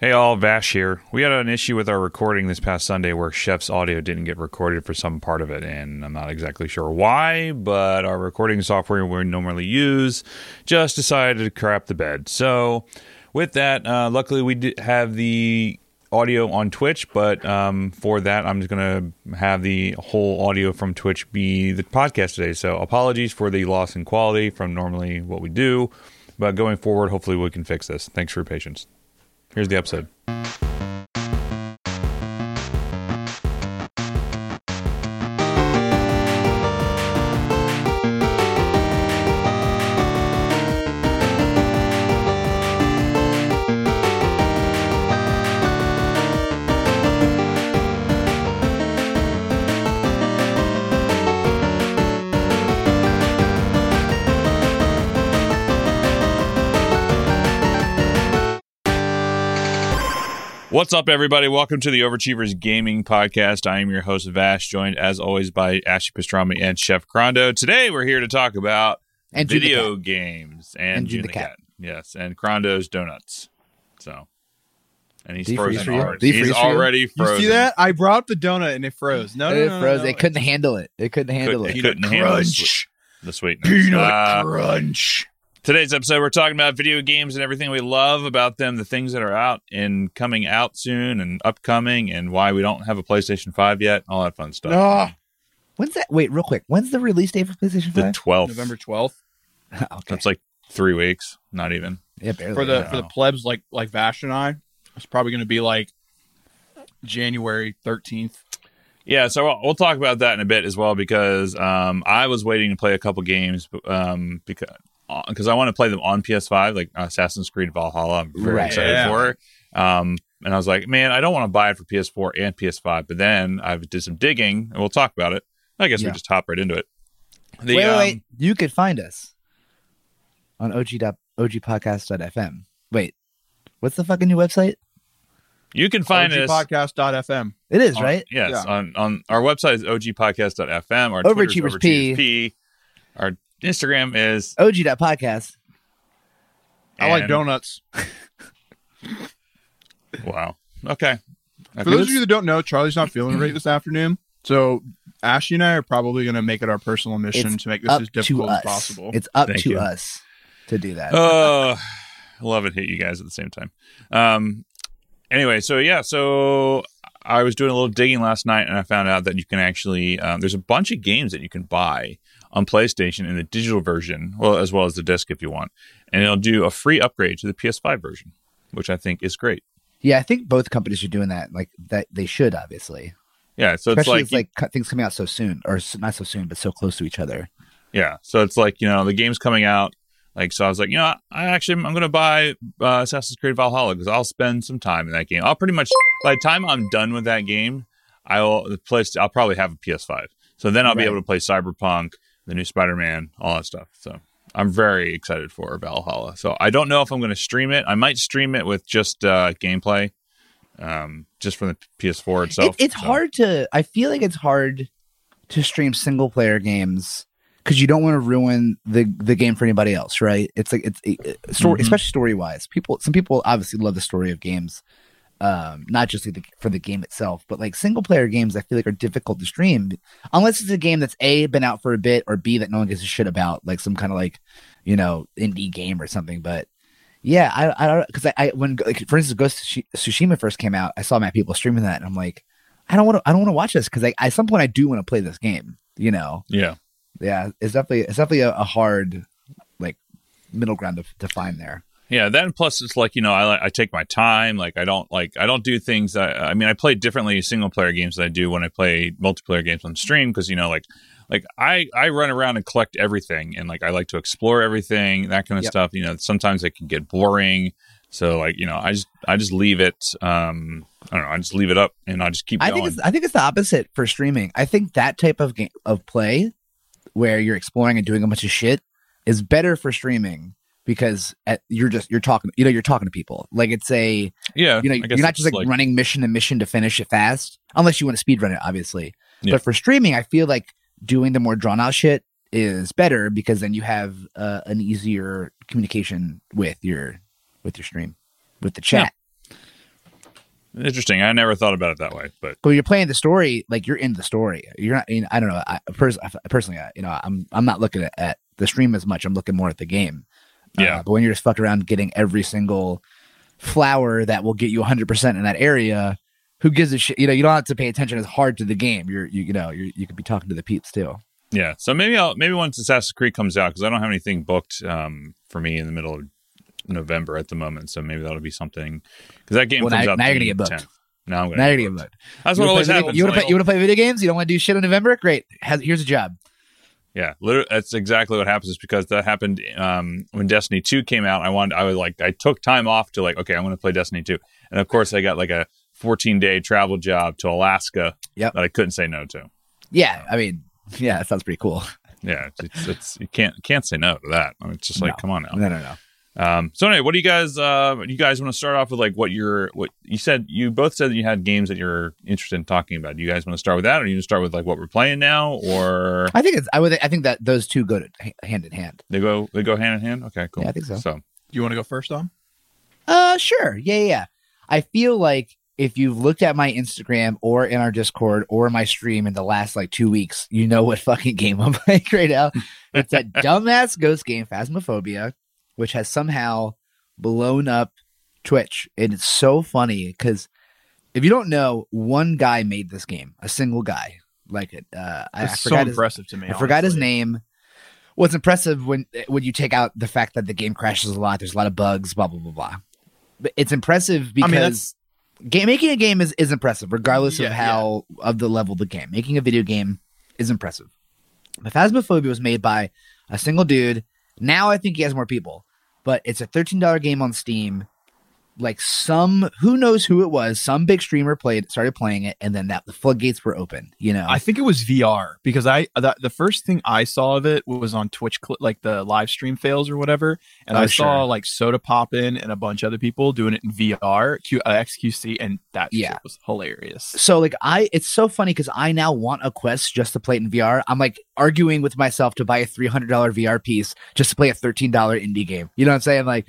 Hey all, Vash here. We had an issue with our recording this past Sunday where Chef's audio didn't get recorded for some part of it, and I'm not exactly sure why, but our recording software we normally use just decided to crap the bed. So, with that, uh, luckily we did have the audio on Twitch, but um, for that, I'm just going to have the whole audio from Twitch be the podcast today. So, apologies for the loss in quality from normally what we do, but going forward, hopefully we can fix this. Thanks for your patience. Here's the episode. What's up, everybody? Welcome to the Overachievers Gaming Podcast. I am your host, Vash, joined as always by Ashley Pastrami and Chef Crondo. Today, we're here to talk about And June video games and, And June June the the cat. Cat. Yes, and Crondo's donuts. So, and he's Did he freeze frozen for you? already. He's freeze for you? already You frozen. see that? I brought the donut and it froze. No, no, it no, no, froze. no. It couldn't handle it. It couldn't handle Couldn't- it. it couldn't handle the, swe- crunch. the sweetness. Peanut Uh, crunch. Today's episode, we're talking about video games and everything we love about them, the things that are out and coming out soon and upcoming, and why we don't have a PlayStation 5 yet, all that fun stuff. Ah, When's that? Wait, real quick. When's the release date for PlayStation 5? the 12th. November twelfth okay. That's like three weeks, not even. yeah, barely. for the for the plebs like like Vash and I. It's probably going to be like January thirteenth. Yeah, so we'll, we'll talk about that in a bit as well because um, I was waiting to play a couple games um, because because I want to play them on PS5, like Assassin's Creed Valhalla. I'm very Right. excited Yeah. for it. Um, and I was like, man, I don't want to buy it for PS4 and PS5. But then I did some digging, and we'll talk about it. I guess Yeah. we just hop right into it. The, wait, wait, um, wait. You could find us on OG dot- ogpodcast.fm. Wait, what's the fucking new website? You can find us. Podcast.fm. It is, on- right? Yes, Yeah. on, on our website is ogpodcast.fm. Our Twitter's Overachievers P. P. Our Instagram is OG.podcast. I like and- donuts. Wow. Okay. For those of you that don't know, Charlie's not feeling great this afternoon, so Ashley and I are probably going to make it our personal mission It's to make this Up as to difficult us. as possible. It's up Thank to you. us to do that. Oh, I love it. Hit you guys at the same time. Um. Anyway, so yeah, so I was doing a little digging last night, and I found out that you can actually um, there's a bunch of games that you can buy on PlayStation in the digital version, well as well as the disc if you want, and it'll do a free upgrade to the PS5 version, which I think is great. yeah, I think both companies are doing that. Like that, they should obviously, Yeah, so it's like, it's like things coming out so soon, or not so soon, but so close to each other. Yeah. So it's like, you know, the game's coming out. Like, so I was like, you know, I actually, I'm going to buy uh, Assassin's Creed Valhalla because I'll spend some time in that game. I'll pretty much, by the time I'm done with that game, I'll the place, I'll probably have a PS5. So then I'll be able to play Cyberpunk, the new Spider Man, all that stuff. So I'm very excited for Valhalla. So I don't know if I'm going to stream it. I might stream it with just uh, gameplay, um, just from the PS4 It, itself. it's So- hard to. I feel like it's hard to stream single player games because you don't want to ruin the the game for anybody else, right? It's like it's it, it- story, Mhm. especially story wise. People, some people obviously love the story of games, um, not just the, for the game itself, but like single player games. I feel like are difficult to stream unless it's a game that's a been out for a bit or b that no one gives a shit about, like some kind of like you know indie game or something. But yeah, I I don't because I, I when like for instance Ghost Tsushima first came out, I saw my people streaming that, and I'm like, I don't want to I don't want to watch this because I, at some point I do want to play this game. You know, Yeah. yeah, it's definitely it's definitely a, a hard like middle ground to, to find there. Yeah, then plus it's like you know I I take my time. Like I don't like I don't do things. That, I mean, I play differently single player games than I do when I play multiplayer games on stream because you know like like I I run around and collect everything and like I like to explore everything that kind of Yep. stuff. You know, sometimes it can get boring. So like you know I just I just leave it. Um, I don't know. I just leave it up and I just keep I going. think it's I think it's the opposite for streaming. I think that type of game of play where you're exploring and doing a bunch of shit is better for streaming because at, you're just you're talking you know you're talking to people like it's a yeah, you know you're not just like, running mission to mission to finish it fast unless you want to speed run it obviously Yeah. but for streaming i feel like doing the more drawn out shit is better because then you have uh, an easier communication with your with your stream with the chat Interesting. I never thought about it that way, but But when you're playing the story, like you're in the story. You're not. You know, I don't know. I, pers- personally, you know, I'm I'm not looking at, at the stream as much. I'm looking more at the game. Uh, Yeah. but when you're just fucked around getting every single flower that will get you 100 percent in that area, who gives a shit? You know, you don't have to pay attention as hard to the game. You're you, you know you're, you could be talking to the peeps too. yeah. So maybe I'll maybe once Assassin's Creed comes out because I don't have anything booked um, for me in the middle of November at the moment. So maybe that'll be something because that game Well, comes now- out. now you're gonna get booked. 10th. Now I'm gonna. Now get you're booked. booked. That's You what always happens. You want to like- play? You to play video games? You don't want to do shit in November? Great. Has, here's a job. Yeah, that's exactly what happens. Is because that happened um, when Destiny Two came out. I wanted, I was like, I took time off to like, okay, I'm going to play Destiny Two, and of course, I got like a 14 day travel job to Alaska Yep. that I couldn't say no to. Yeah, I mean, yeah, that sounds pretty cool. Yeah, it's, it's, it's you can't can't say no to that. I mean, it's just like, No. come on now. No, no, no. Um, so anyway, what do you guys? Uh, you guys want to start off with like what you're? What you said? You both said that you had games that you're interested in talking about. Do you guys want to start with that, or you want to start with like what we're playing now, or I think it's. I would. I think that those two go to hand in hand. they go they go hand in hand? Okay, cool. Yeah, I think so. So You want to go first, Dom? Uh, sure. Yeah, yeah, yeah. I feel like if you've looked at my Instagram or in our Discord or my stream in the last like two weeks, you know what fucking game I'm playing right now. It's that dumbass ghost game, Phasmophobia, which has somehow blown up Twitch. And it's so funny because if you don't know, one guy made this game, a single guy. Like it. Uh, I, I so forgot his, impressive to me. I forgot his name. What's impressive when when you take out the fact that the game crashes a lot, there's a lot of bugs, blah blah blah blah. But it's impressive I because mean, that's game making a game is, is impressive, regardless Yeah, of how of the level of the game. Making a video game is impressive. But Phasmophobia was made by a single dude. Now I think he has more people, but it's a thirteen dollar game on Steam. Like some, who knows who it was? Some big streamer played, started playing it, and then that the floodgates were open. You know, I think it was VR because I the, the first thing I saw of it was on Twitch, like the live stream fails or whatever, and Oh, I saw like Sodapoppin and a bunch of other people doing it in VR, Q, uh, XQC, and that Yeah. shit was hilarious. so like I it's so funny because I now want a quest just to play it in VR. I'm like arguing with myself to buy a three hundred dollar VR piece just to play a thirteen dollar indie game. You know what I'm saying? Like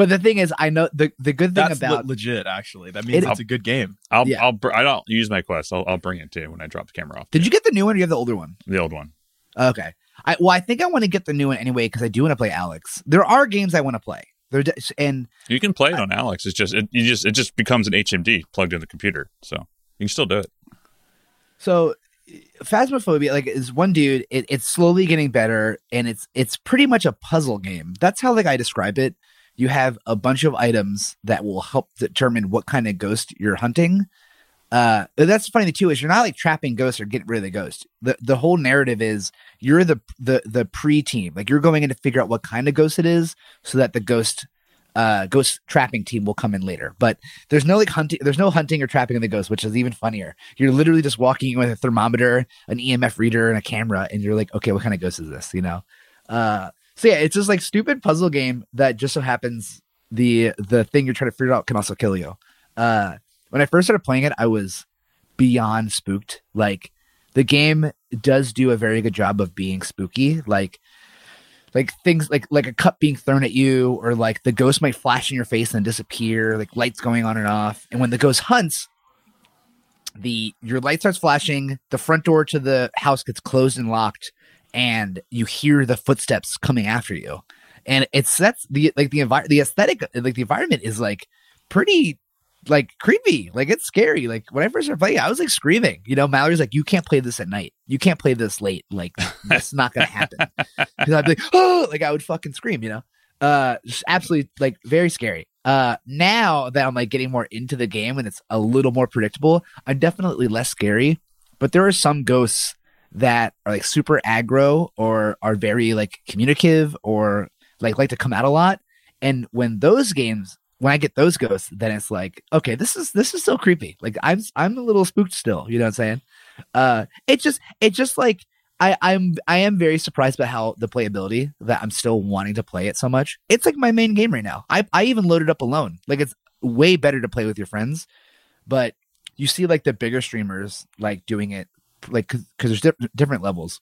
but the thing is I know the the good thing That's about le- legit, actually. That means It- it's a good game. I'll Yeah. I'll br- I don't use my quest. I'll, I'll bring it to you when I drop the camera off. did you get the new one or you have the older one? the old one? Okay. I well I think I want to get the new one anyway because I do want to play Alyx. There are games I want to play. There and You can play it on Alyx. It's just it, you just it just becomes an HMD plugged in the computer, so you can still do it. So Phasmophobia, like is one dude, it, it's slowly getting better and it's it's pretty much a puzzle game. That's how like I describe it. You have a bunch of items that will help determine what kind of ghost you're hunting. Uh that's the funny thing too is you're not like trapping ghosts or getting rid of the ghost. The the whole narrative is you're the the the pre team. Like you're going in to figure out what kind of ghost it is so that the ghost uh ghost trapping team will come in later. But there's no like hunting there's no hunting or trapping of the ghost, which is even funnier. You're literally just walking in with a thermometer, an EMF reader, and a camera, and you're like, okay, what kind of ghost is this? You know? Uh so yeah, it's just like stupid puzzle game that just so happens the the thing you're trying to figure out can also kill you. Uh when I first started playing it, I was beyond spooked. Like the game does do a very good job of being spooky. Like like things like like a cup being thrown at you or like the ghost might flash in your face and disappear like lights going on and off and when the ghost hunts the your light starts flashing the front door to the house gets closed and locked and you hear the footsteps coming after you and it sets the like the environment the aesthetic like the environment is like pretty like creepy like it's scary like when i first started playing i was like screaming you know mallory's like you can't play this at night you can't play this late like that's not gonna happen because I'd be like, oh, like I would fucking scream, you know. Uh, just absolutely like very scary. Uh, now that I'm like getting more into the game and it's a little more predictable, I'm definitely less scary. But there are some ghosts that are like super aggro or are very like communicative or like like to come out a lot. And when those games, when I get those ghosts, then it's like, okay, this is this is still creepy. Like I'm I'm a little spooked still. You know what I'm saying? Uh, it just it just like I, I'm I am very surprised by how the playability that I'm still wanting to play it so much. It's like my main game right now. I I even loaded up alone. Like it's way better to play with your friends, but you see like the bigger streamers like doing it like because there's di- different levels,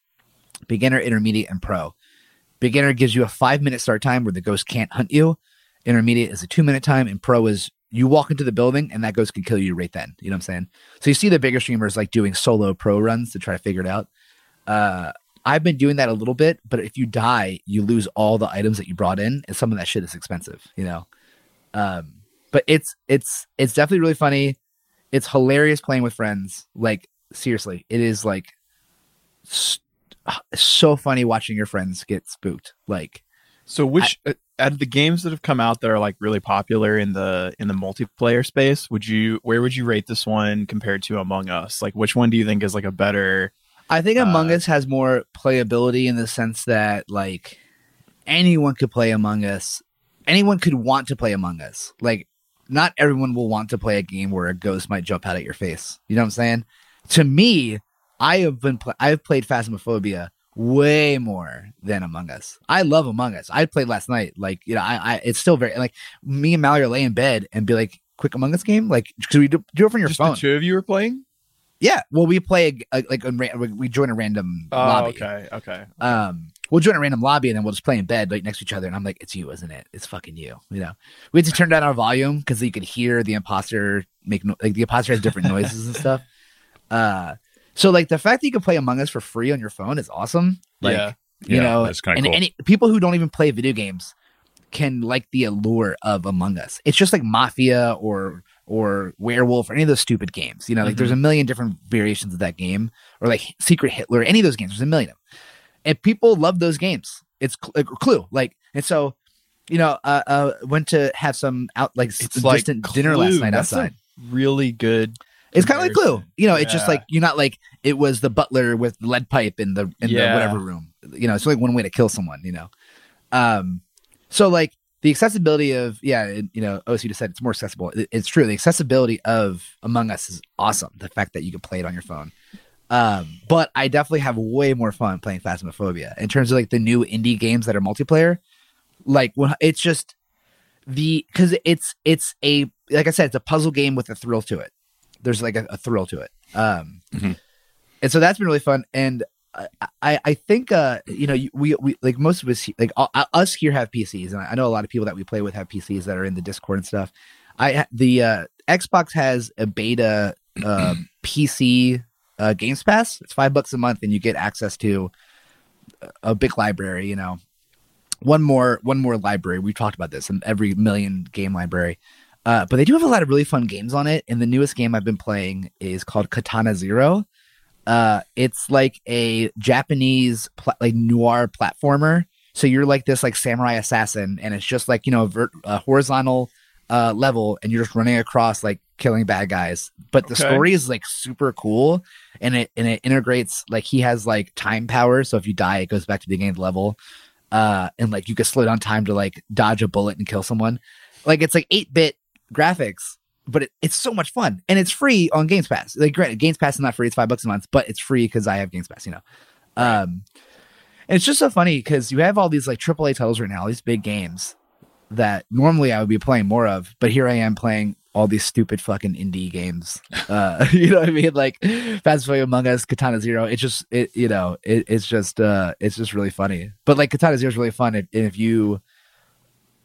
beginner, intermediate, and pro. Beginner gives you a five minute start time where the ghost can't hunt you. intermediate is a two minute time, and pro is you walk into the building and that ghost can kill you right then. You know what I'm saying? So you see the bigger streamers like doing solo pro runs to try to figure it out. Uh, I've been doing that a little bit, but if you die, you lose all the items that you brought in, and some of that shit is expensive, you know. Um, but it's it's it's definitely really funny. It's hilarious playing with friends. Like seriously, it is like s- so funny watching your friends get spooked. Like So which uh, out of the games that have come out that are like really popular in the in the multiplayer space, would you where would you rate this one compared to Among Us? Like which one do you think is like a better I think Uh, Among Us has more playability in the sense that like anyone could play Among Us. Anyone could want to play Among Us. Like not everyone will want to play a game where a ghost might jump out at your face. You know what I'm saying? To me, I have been pl- I've played Phasmophobia way more than Among Us. I love Among Us. I played last night. Like you know, I, I it's still very like me and Mallory lay in bed and be like, quick Among Us game. Like, because we do, do it from your just phone. the two of you were playing? Yeah. Well, we play a, a, like a, we join a random Oh, lobby. okay, okay. Um, we'll join a random lobby and then we'll just play in bed right next to each other. And I'm like, it's you, isn't it? It's fucking you. You know, we had to turn down our volume because you could hear the imposter make no- like the imposter has different noises and stuff. Uh, so like the fact that you can play Among Us for free on your phone is awesome. Like, yeah. you Yeah, know, that's kinda and cool. any people who don't even play video games can like the allure of Among Us. It's just like Mafia or or Werewolf or any of those stupid games. You know, like there's a million different variations of that game, or like Secret Hitler, any of those games. There's a million of them, and people love those games. It's cl- like Clue, like, and so. You know, uh, uh, went to have some out like s- It's like distant dinner last Clue. night That's a outside. Really good. It's kind of like Clue. comparison. You know, it's just like you're not like it was the butler with lead pipe in the in the whatever room. You know, it's like one way to kill someone. You know, um, so like the accessibility of yeah, it, you know, OC just said it's more accessible. It- it's true. The accessibility of Among Us is awesome. The fact that you can play it on your phone. Um, but I definitely have way more fun playing Phasmophobia in terms of like the new indie games that are multiplayer. Like when it's just the because it's it's a like I said, it's a puzzle game with a thrill to it. There's like a, a thrill to it. Um, Mhm. and so that's been really fun. And I I, think uh you know we we like most of us like uh, us here have PCs, and I know a lot of people that we play with have PCs that are in the Discord and stuff. I the uh, Xbox has a beta uh, PC uh, Games Pass. It's five bucks a month, and you get access to a big library. You know, one more one more library. We talked about this in every million game library. Uh, but they do have a lot of really fun games on it. And the newest game I've been playing is called Katana Zero. Uh, it's like a Japanese pla- like noir platformer. So you're like this like samurai assassin, and it's just like you know vert- a horizontal uh, level, and you're just running across like killing bad guys. But the Okay. story is like super cool, and it and it integrates like he has like time power. So if you die, it goes back to the beginning of the level, uh, and like you can slow down time to like dodge a bullet and kill someone. Like it's like eight bit graphics, but it, it's so much fun and it's free on Games Pass. Like, granted, Games Pass is not free; it's five bucks a month, but it's free because I have Games Pass. You know, um, and it's just so funny because you have all these like AAA titles right now, all these big games that normally I would be playing more of, but here I am playing all these stupid fucking indie games. Uh, you know what I mean? Like Phasmophobia Among Us, Katana Zero. It's just it, you know, it, it's just uh, it's just really funny. But like Katana Zero is really fun if, if you.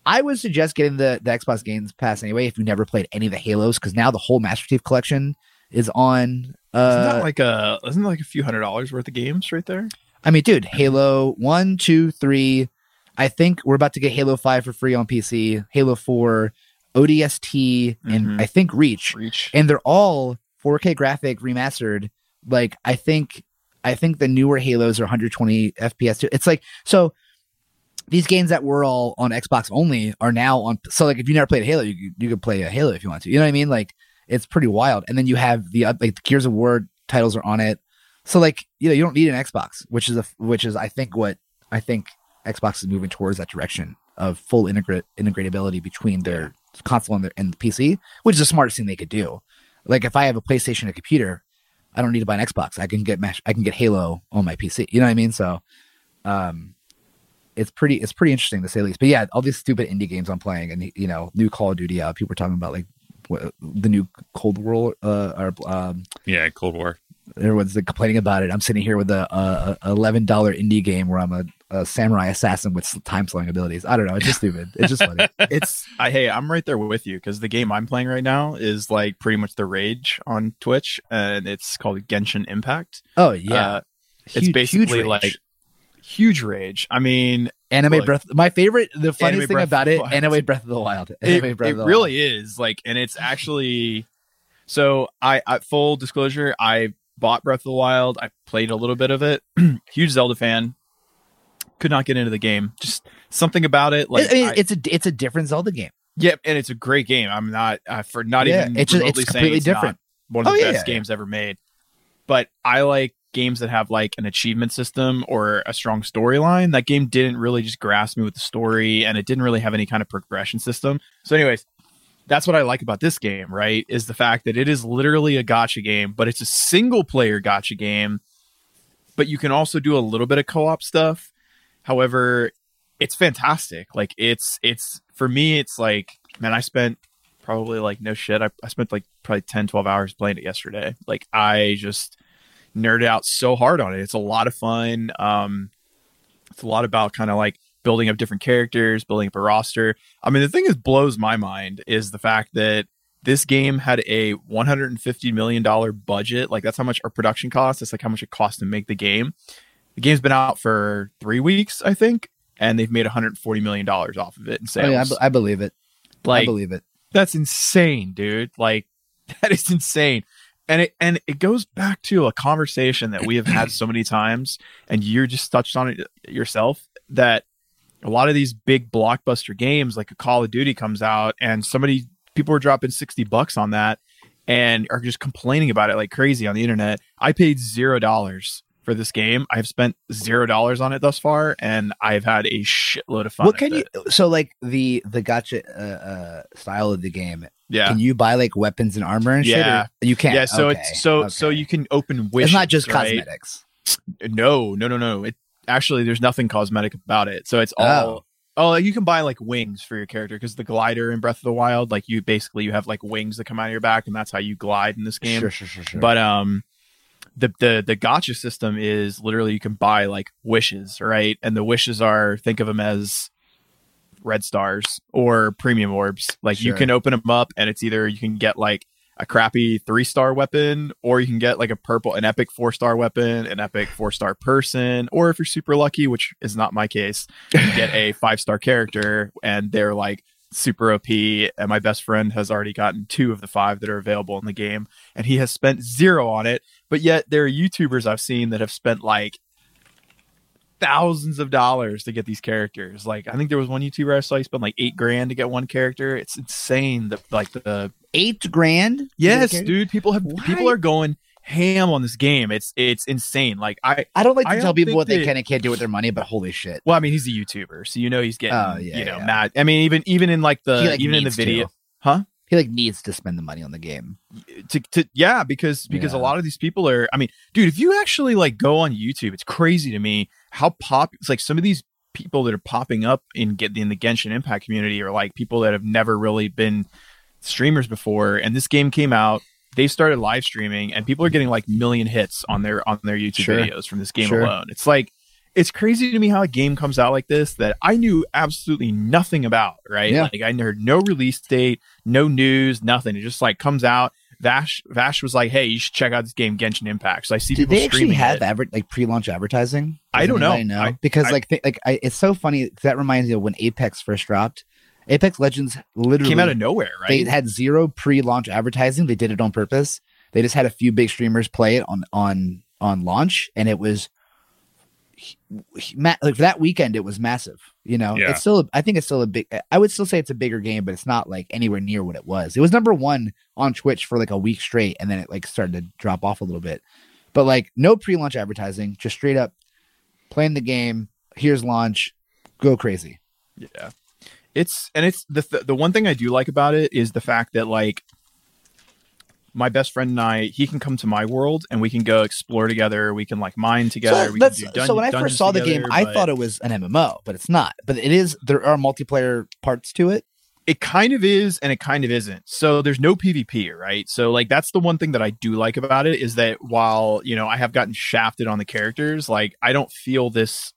I would suggest getting the, the Xbox Games Pass anyway if you never played any of the Halos because now the whole Master Chief collection is on. isn't Uh, that like a isn't that like a few hundred dollars worth of games right there? I mean, dude, Halo one, two, three. I think we're about to get Halo five for free on PC. Halo four, ODST, Mhm. and I think Reach, Reach. and they're all 4K graphic remastered. Like I think, I think the newer Halos are 120 FPS too. It's like so. These games that were all on Xbox only are now on. So like, if you never played Halo, you could- you could play a Halo if you want to. You know what I mean? Like, it's pretty wild. And then you have the like the Gears of War titles are on it. So like, you know, you don't need an Xbox, which is a which is I think what I think Xbox is moving towards that direction of full integrate integratability between their console and, their, and the PC, which is the smartest thing they could do. Like if I have a PlayStation and a computer, I don't need to buy an Xbox. I can get mesh, I can get Halo on my PC. You know what I mean? So, um, it's pretty it's pretty interesting to say the least. But yeah, all these stupid indie games I'm playing, and you know, new Call of Duty out. People are talking about like what, the new Cold War, uh, or um, Yeah, Cold War. everyone's like, complaining about it. I'm sitting here with a, a, a eleven dollar indie game where I'm a a samurai assassin with time slowing abilities. I don't know. It's just stupid. It's just funny. it's I hey, I'm right there with you because the game I'm playing right now is like pretty much the rage on Twitch, and it's called Genshin Impact. Oh yeah, Uh, it's basically like huge rage. I mean, anime breath. My favorite, the funniest thing about it, Wild. anime Breath of the Wild. it, Anime Breath it of the really is like, and it's actually so. I, I full disclosure, I bought Breath of the Wild. I played a little bit of it. Huge Zelda fan. Could not get into the game. Just something about it. Like I it's a it's a different Zelda game. Yep, and it's a great game. I'm not uh, for not Yeah, even it's just- remotely it's saying completely it's not different. one of Oh, the yeah, best yeah, games ever made. But I like games that have like an achievement system or a strong storyline. That game didn't really just grasp me with the story, and it didn't really have any kind of progression system. So, anyways, that's what I like about this game. Right, is the fact that it is literally a gotcha game, but it's a single player gotcha game. But you can also do a little bit of co op stuff. However, it's fantastic. Like it's it's for me, it's like man, I spent probably like no shit. I, I spent like probably 10, 12 hours playing it yesterday. Like I just nerded out so hard on it. It's a lot of fun. Um, it's a lot about kind of like building up different characters, building up a roster. I mean, the thing that blows my mind is the fact that this game had a 150 million dollar budget. Like that's how much our production cost. That's like how much it cost to make the game. The game's been out for three weeks, I think, and they've made 140 million dollars off of it in Oh, sales. yeah, I, be- I believe it. I believe it. that's insane, dude. Like that is insane. And it and it goes back to a conversation that we have had so many times, and you just touched on it yourself that a lot of these big blockbuster games, like a Call of Duty, comes out, and somebody people are dropping sixty bucks on that, and are just complaining about it like crazy on the internet. I paid zero dollars for this game. I've spent zero dollars on it thus far, and I've had a shitload of fun. What can you? it. So like the the gacha uh, uh, style of the game. Yeah. Can you buy like weapons and armor and Yeah. shit? Or you can't. yeah, so Okay, it's so so you can open wishes. It's not just right? cosmetics. No, no, no, no. It actually there's nothing cosmetic about it. So it's all oh, like, you can buy like wings for your character because the glider in Breath of the Wild, like you basically you have like wings that come out of your back, and that's how you glide in this game. Sure, sure, sure, sure. But um, the the the gacha system is literally you can buy like wishes, right? And the wishes are think of them as red stars or premium orbs. Like you can open them up, and it's either you can get like a crappy three star weapon, or you can get like a purple, an epic four star weapon, an epic four star person, or if you're super lucky, which is not my case, you get a five star character, and they're like super OP. And my best friend has already gotten two of the five that are available in the game, and he has spent zero on it. But yet there are YouTubers I've seen that have spent like thousands of dollars to get these characters. Like I think there was one YouTuber I saw he spent like eight grand to get one character. It's insane that like the eight grand. to get a yes, dude. People have Why? people are going ham on this game. It's it's insane. Like I I don't like to I tell people what they that- can and can't do with their money, but holy shit. well, I mean he's a YouTuber, so you know he's getting Oh, yeah, you know yeah. mad. I mean even even in like the He, like, even in the needs to. video, huh? He like needs to spend the money on the game. to, to yeah because because a lot of these people are i mean dude if you actually like go on youtube it's crazy to me how pop it's like some of these people that are popping up in get in the genshin impact community are like people that have never really been streamers before and this game came out they started live streaming and people are getting like million hits on their on their youtube Sure. videos from this game Sure. alone it's like it's crazy to me how a game comes out like this that I knew absolutely nothing about, right? Yeah. Like I heard no release date, no news, nothing. It just like comes out. Vash Vash was like, "Hey, you should check out this game, Genshin Impact." So I see Did people they actually have adver- like pre-launch advertising? I don't know. anybody I- because I- like th- like I, it's so funny that reminds me of when Apex first dropped. Apex Legends literally came out of nowhere, right? They had zero pre-launch advertising. They did it on purpose. They just had a few big streamers play it on on on launch, and it was ma- like for that weekend. It was massive. You know, Yeah. it's still. I think it's still a big. I would still say it's a bigger game, but it's not like anywhere near what it was. It was number one on Twitch for like a week straight, and then it like started to drop off a little bit. But like no pre-launch advertising, just straight up playing the game. Here's launch, go crazy. Yeah. It's and it's the th- the one thing I do like about it is the fact that like my best friend and I, he can come to my world and we can go explore together. We can like mine together. So, we can do dun- so when I first saw the game, I but thought it was an MMO, but it's not. But it is. There are multiplayer parts to it. it kind of is and it kind of isn't. So there's no PvP, right? So like that's the one thing that I do like about it is that while, you know, I have gotten shafted on the characters, like I don't feel this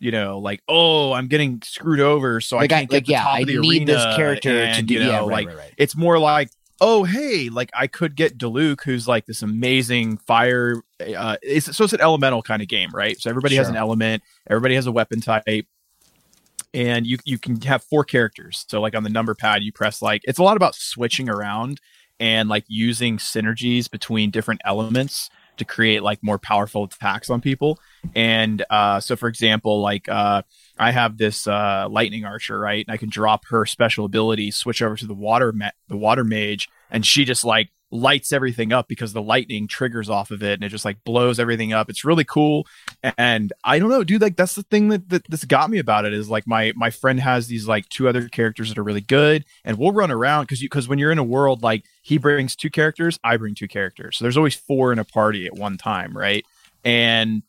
you know, like oh, I'm getting screwed over, so like I I, can't get like the yeah, top I of the need this arena, character to do. you know, yeah, right, like right, right. it's more like oh hey like i could get Diluc, who's like this amazing fire uh it's so it's an elemental kind of game right? So everybody has an element everybody has a weapon type and you you can have four characters. So like on the number pad you press like it's a lot about switching around and like using synergies between different elements to create like more powerful attacks on people and uh so for example like uh I have this uh, lightning archer, right? And I can drop her special ability, switch over to the water ma- the water mage, and she just like lights everything up because the lightning triggers off of it, and it just like blows everything up. It's really cool, and I don't know, dude. Like that's the thing that, that this got me about it is like my my friend has these like two other characters that are really good, and we'll run around because you because when you're in a world like he brings two characters, I bring two characters, so there's always four in a party at one time, right? And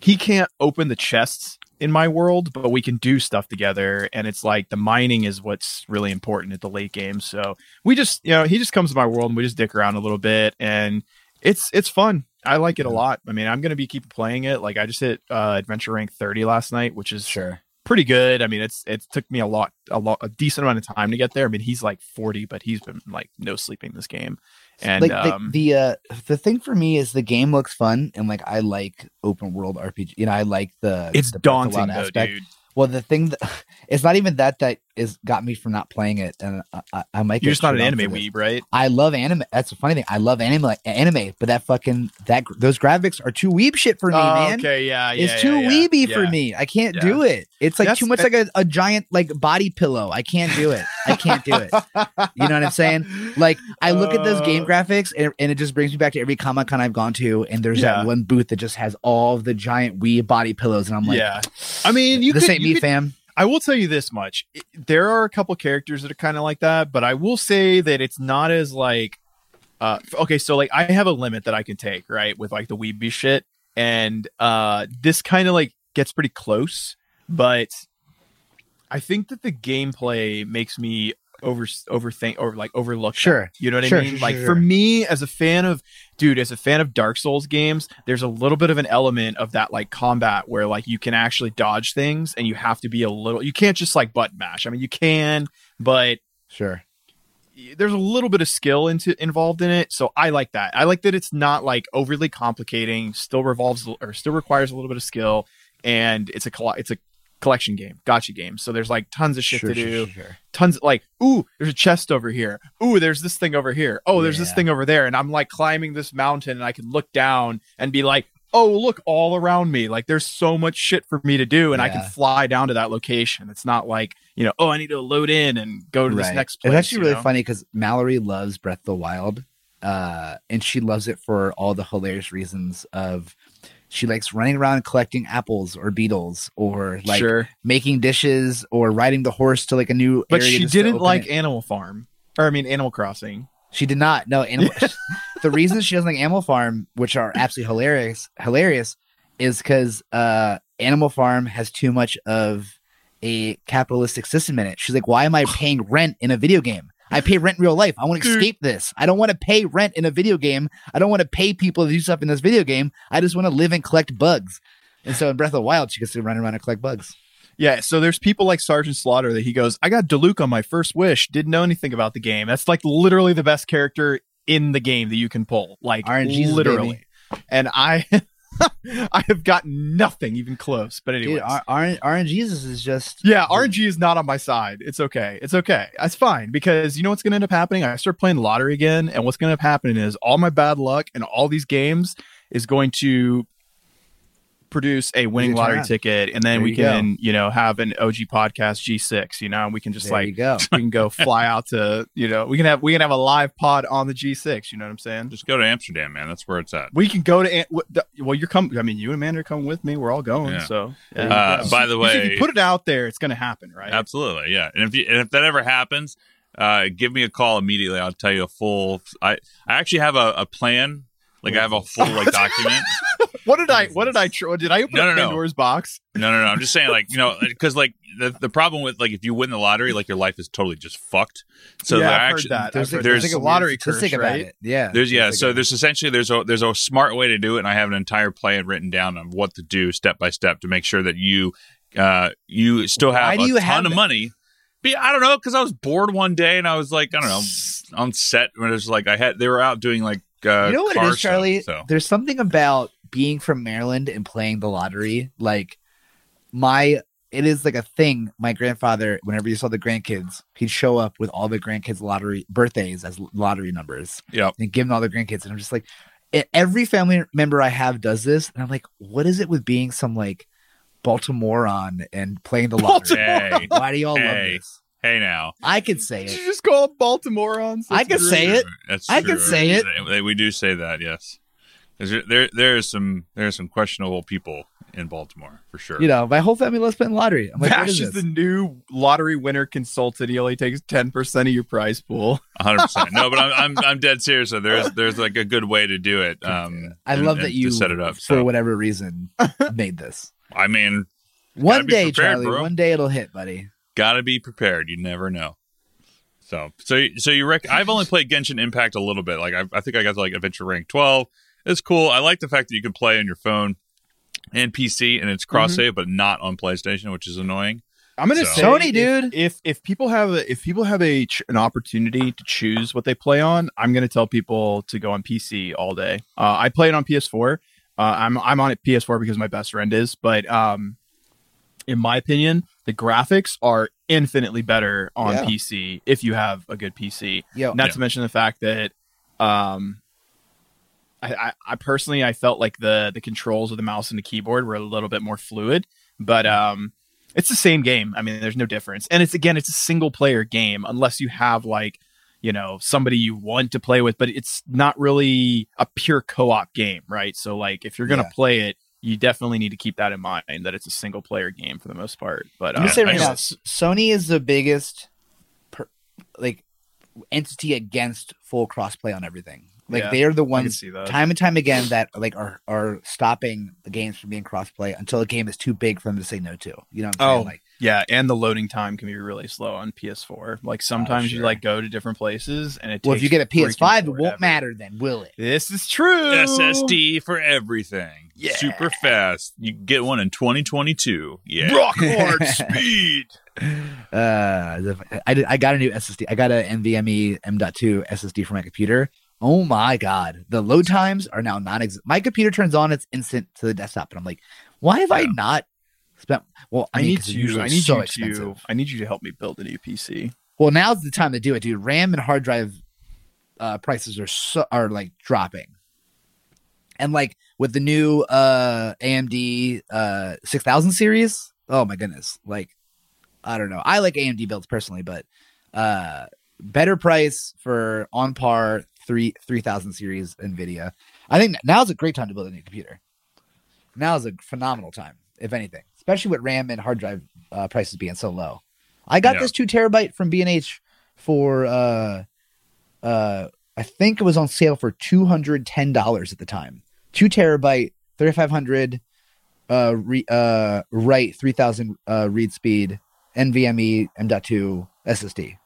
he can't open the chests in my world, but we can do stuff together. And it's like the mining is what's really important at the late game. So we just, you know, he just comes to my world and we just dick around a little bit, and it's it's fun. I like it a lot. I mean, I'm gonna be keep playing it. Like I just hit uh, adventure rank 30 last night, which is sure. pretty good. I mean, it's it took me a lot, a lot, a decent amount of time to get there. I mean, he's like 40, but he's been like no sleeping this game. And like um, the, the uh the thing for me is the game looks fun and like I like open world RPG. You know, I like the it's the daunting though, dude. Well, the thing that it's not even that that is got me from not playing it, and I, I, I might. You're just not an anime weeb, right? I love anime. That's the funny thing. I love anime, anime, but that fucking that those graphics are too weeb shit for me, Oh, man. okay, yeah, yeah, It's yeah, too yeah, weeby for me. I can't do it. It's like That's- too much like a, a giant like body pillow. I can't do it. I can't do it. You know what I'm saying? Like I look at those game Uh, graphics and, and it just brings me back to every Comic Con I've gone to, and there's that one booth that just has all the giant weeb body pillows, and I'm like, yeah. I mean, you this could, ain't me, could- fam. I will tell you this much: there are a couple characters that are kind of like that, but I will say that it's not as like, uh, okay, so like I have a limit that I can take, right, with like the weeby shit, and uh, this kind of like gets pretty close, but I think that the gameplay makes me over overthink or like overlook. Sure. you know what Sure, I mean. sure, like sure, for me, as a fan of dude, as a fan of Dark Souls games, there's a little bit of an element of that like combat where like you can actually dodge things and you have to be a little you can't just like button mash. I mean you can, but Sure. there's a little bit of skill into involved in it. So I like that. I like that it's not like overly complicating, still revolves or still requires a little bit of skill and it's a it's a collection game, gacha game. So there's like tons of shit Sure, to sure, do. sure, tons like ooh there's a chest over here. Ooh there's this thing over here. Oh there's this thing over there. And i'm like climbing this mountain and i can look down and be like oh look all around me. Like there's so much shit for me to do and i can fly down to that location. It's not like you know oh i need to load in and go to this next place It's actually really know? funny because Mallory loves Breath of the Wild, uh, and she loves it for all the hilarious reasons of she likes running around collecting apples or beetles or like sure making dishes or riding the horse to like a new but she didn't like it. animal farm or i mean animal crossing She did not. No, animal. the reason she doesn't like Animal Farm, which are absolutely hilarious, hilarious, is because uh, Animal Farm has too much of a capitalistic system in it. She's like, "Why am I paying rent in a video game? I pay rent in real life. I want to escape this. I don't want to pay rent in a video game. I don't want to pay people to do stuff in this video game. I just want to live and collect bugs." And so in Breath of the Wild, she gets to run around and collect bugs. Yeah, so there's people like Sergeant Slaughter that he goes, I got Diluc on my first wish, didn't know anything about the game. That's like literally the best character in the game that you can pull. Like RNGs, literally. And I I have got nothing even close. But anyways. Dude, R- R- RNGesus is just yeah, RNG is not on my side. It's okay. It's okay. That's fine because you know what's going to end up happening? I start playing lottery again, and what's going to end up happening is all my bad luck and all these games is going to produce a winning turn lottery around. ticket, and then There we you go. can, you know, have an OG podcast G6. You know, and we can just there you like go. we can go fly out to, you know, we can have we can have a live pod on the G6. You know what I'm saying? Just go to Amsterdam, man. That's where it's at. We can go to An- well, you're coming. I mean, you and Amanda are coming with me. We're all going. Yeah. So, Uh, by the You see, if way- you put it out there, it's going to happen, right? Absolutely, yeah. And if you, and if that ever happens, uh, give me a call immediately. I'll tell you a full. I I actually have a, a plan. Like I have a full like document. What did I? What did I? Tr- did I open No, up no, no. Pandora's box? No, no, no. I'm just saying, like you know, because like the the problem with like if you win the lottery, like your life is totally just fucked. So yeah, I've actually, heard that. There's I've a- there's there's a like a lottery statistic curse, about right? it. Yeah, There's yeah, so there's essentially there's a there's a smart way to do it, and I have an entire plan written down on what to do step by step to make sure that you uh, you still have Why do a you ton have of that? money. But I don't know because I was bored one day and I was like, I don't know, on set when it was like I had they were out doing like uh, you know what it car is, Charlie? Stuff, so There's something about being from Maryland and playing the lottery. Like my, it is like a thing. My grandfather, whenever you saw the grandkids, he'd show up with all the grandkids' lottery birthdays as lottery numbers Yep. and give them all the grandkids. And I'm just like, every family member I have does this, and I'm like, what is it with being some like Baltimorean and playing the lottery? Hey, Why do y'all Hey. love this? hey now. I could say Did it. you just call it Baltimoreans? I could say it. That's I can true. say it. We do say that, yes. 'Cause There, there, there is some, there are some questionable people in Baltimore for sure. You know, my whole family loves playing lottery. I'm like, what Vash is is the new lottery winner consultant. He only takes ten percent of your prize pool. hundred percent. No, but I'm, I'm, I'm dead serious. So there's, there's like a good way to do it. Um, I and- love and that you to set it up. for So whatever reason made this. I mean, One day, prepared, Charlie. bro. One day it'll hit, buddy. gotta be prepared. You never know. So, so, so you rec- I've only played Genshin Impact a little bit. Like, I, I think I got to like Adventure Rank 12. It's cool. I like the fact that you can play on your phone and PC and it's cross save, but not on PlayStation, which is annoying. I'm gonna So- say, Sony, dude. If if people have a, if people have a ch- an opportunity to choose what they play on, I'm gonna tell people to go on PC all day. Uh, I play it on PS4. Uh, I'm I'm on it PS4 because my best friend is, but um, in my opinion, the graphics are infinitely better on Yeah. PC if you have a good PC. Yeah. Not Yeah. to mention the fact that um, I, I, I personally I felt like the the controls of the mouse and the keyboard were a little bit more fluid, but um, it's the same game. I mean, there's no difference, and it's again, it's a single player game unless you have like you know somebody you want to play with, but it's not really a pure co-op game, right? So like if you're gonna Yeah. play it. You definitely need to keep that in mind that it's a single player game for the most part. But I'm uh, gonna say right now, just- S- Sony is the biggest, per, like, entity against full crossplay on everything. Like Yeah, they are the ones time and time again that like are are stopping the games from being crossplay until a game is too big for them to say no to. You know what I'm Oh, saying? Like, Yeah, and the loading time can be really slow on PS4. Like sometimes you sure. like go to different places, and it. well, if you get a PS5, it won't matter then, will it? This is true. SSD for everything. Yeah. Super fast. You get one in 2022. Yeah. rock hard speed. Uh, I did, I got a new SSD. I got an NVMe M.2 SSD for my computer. Oh my god, the load times are now non-existent. My computer turns on, it's instant to the desktop, and I'm like, why have I not spent? Well, I, I mean, need you. I need so you expensive. to. I need you to help me build a new PC. Well, now's the time to do it, dude. RAM and hard drive uh, prices are so are like dropping, and like with the new uh, AMD uh, six thousand series. Oh my goodness! Like, I don't know. I like AMD builds personally, but uh, better price for on par three three thousand series Nvidia. I think now's a great time to build a new computer. Now is a phenomenal time, if anything, especially with RAM and hard drive uh, prices being so low. I got Yeah. this two terabyte from B and H for uh uh I think it was on sale for two hundred ten dollars at the time. Two terabyte, thirty five hundred, uh re, uh write three thousand uh read speed, NVMe M.2 SSD.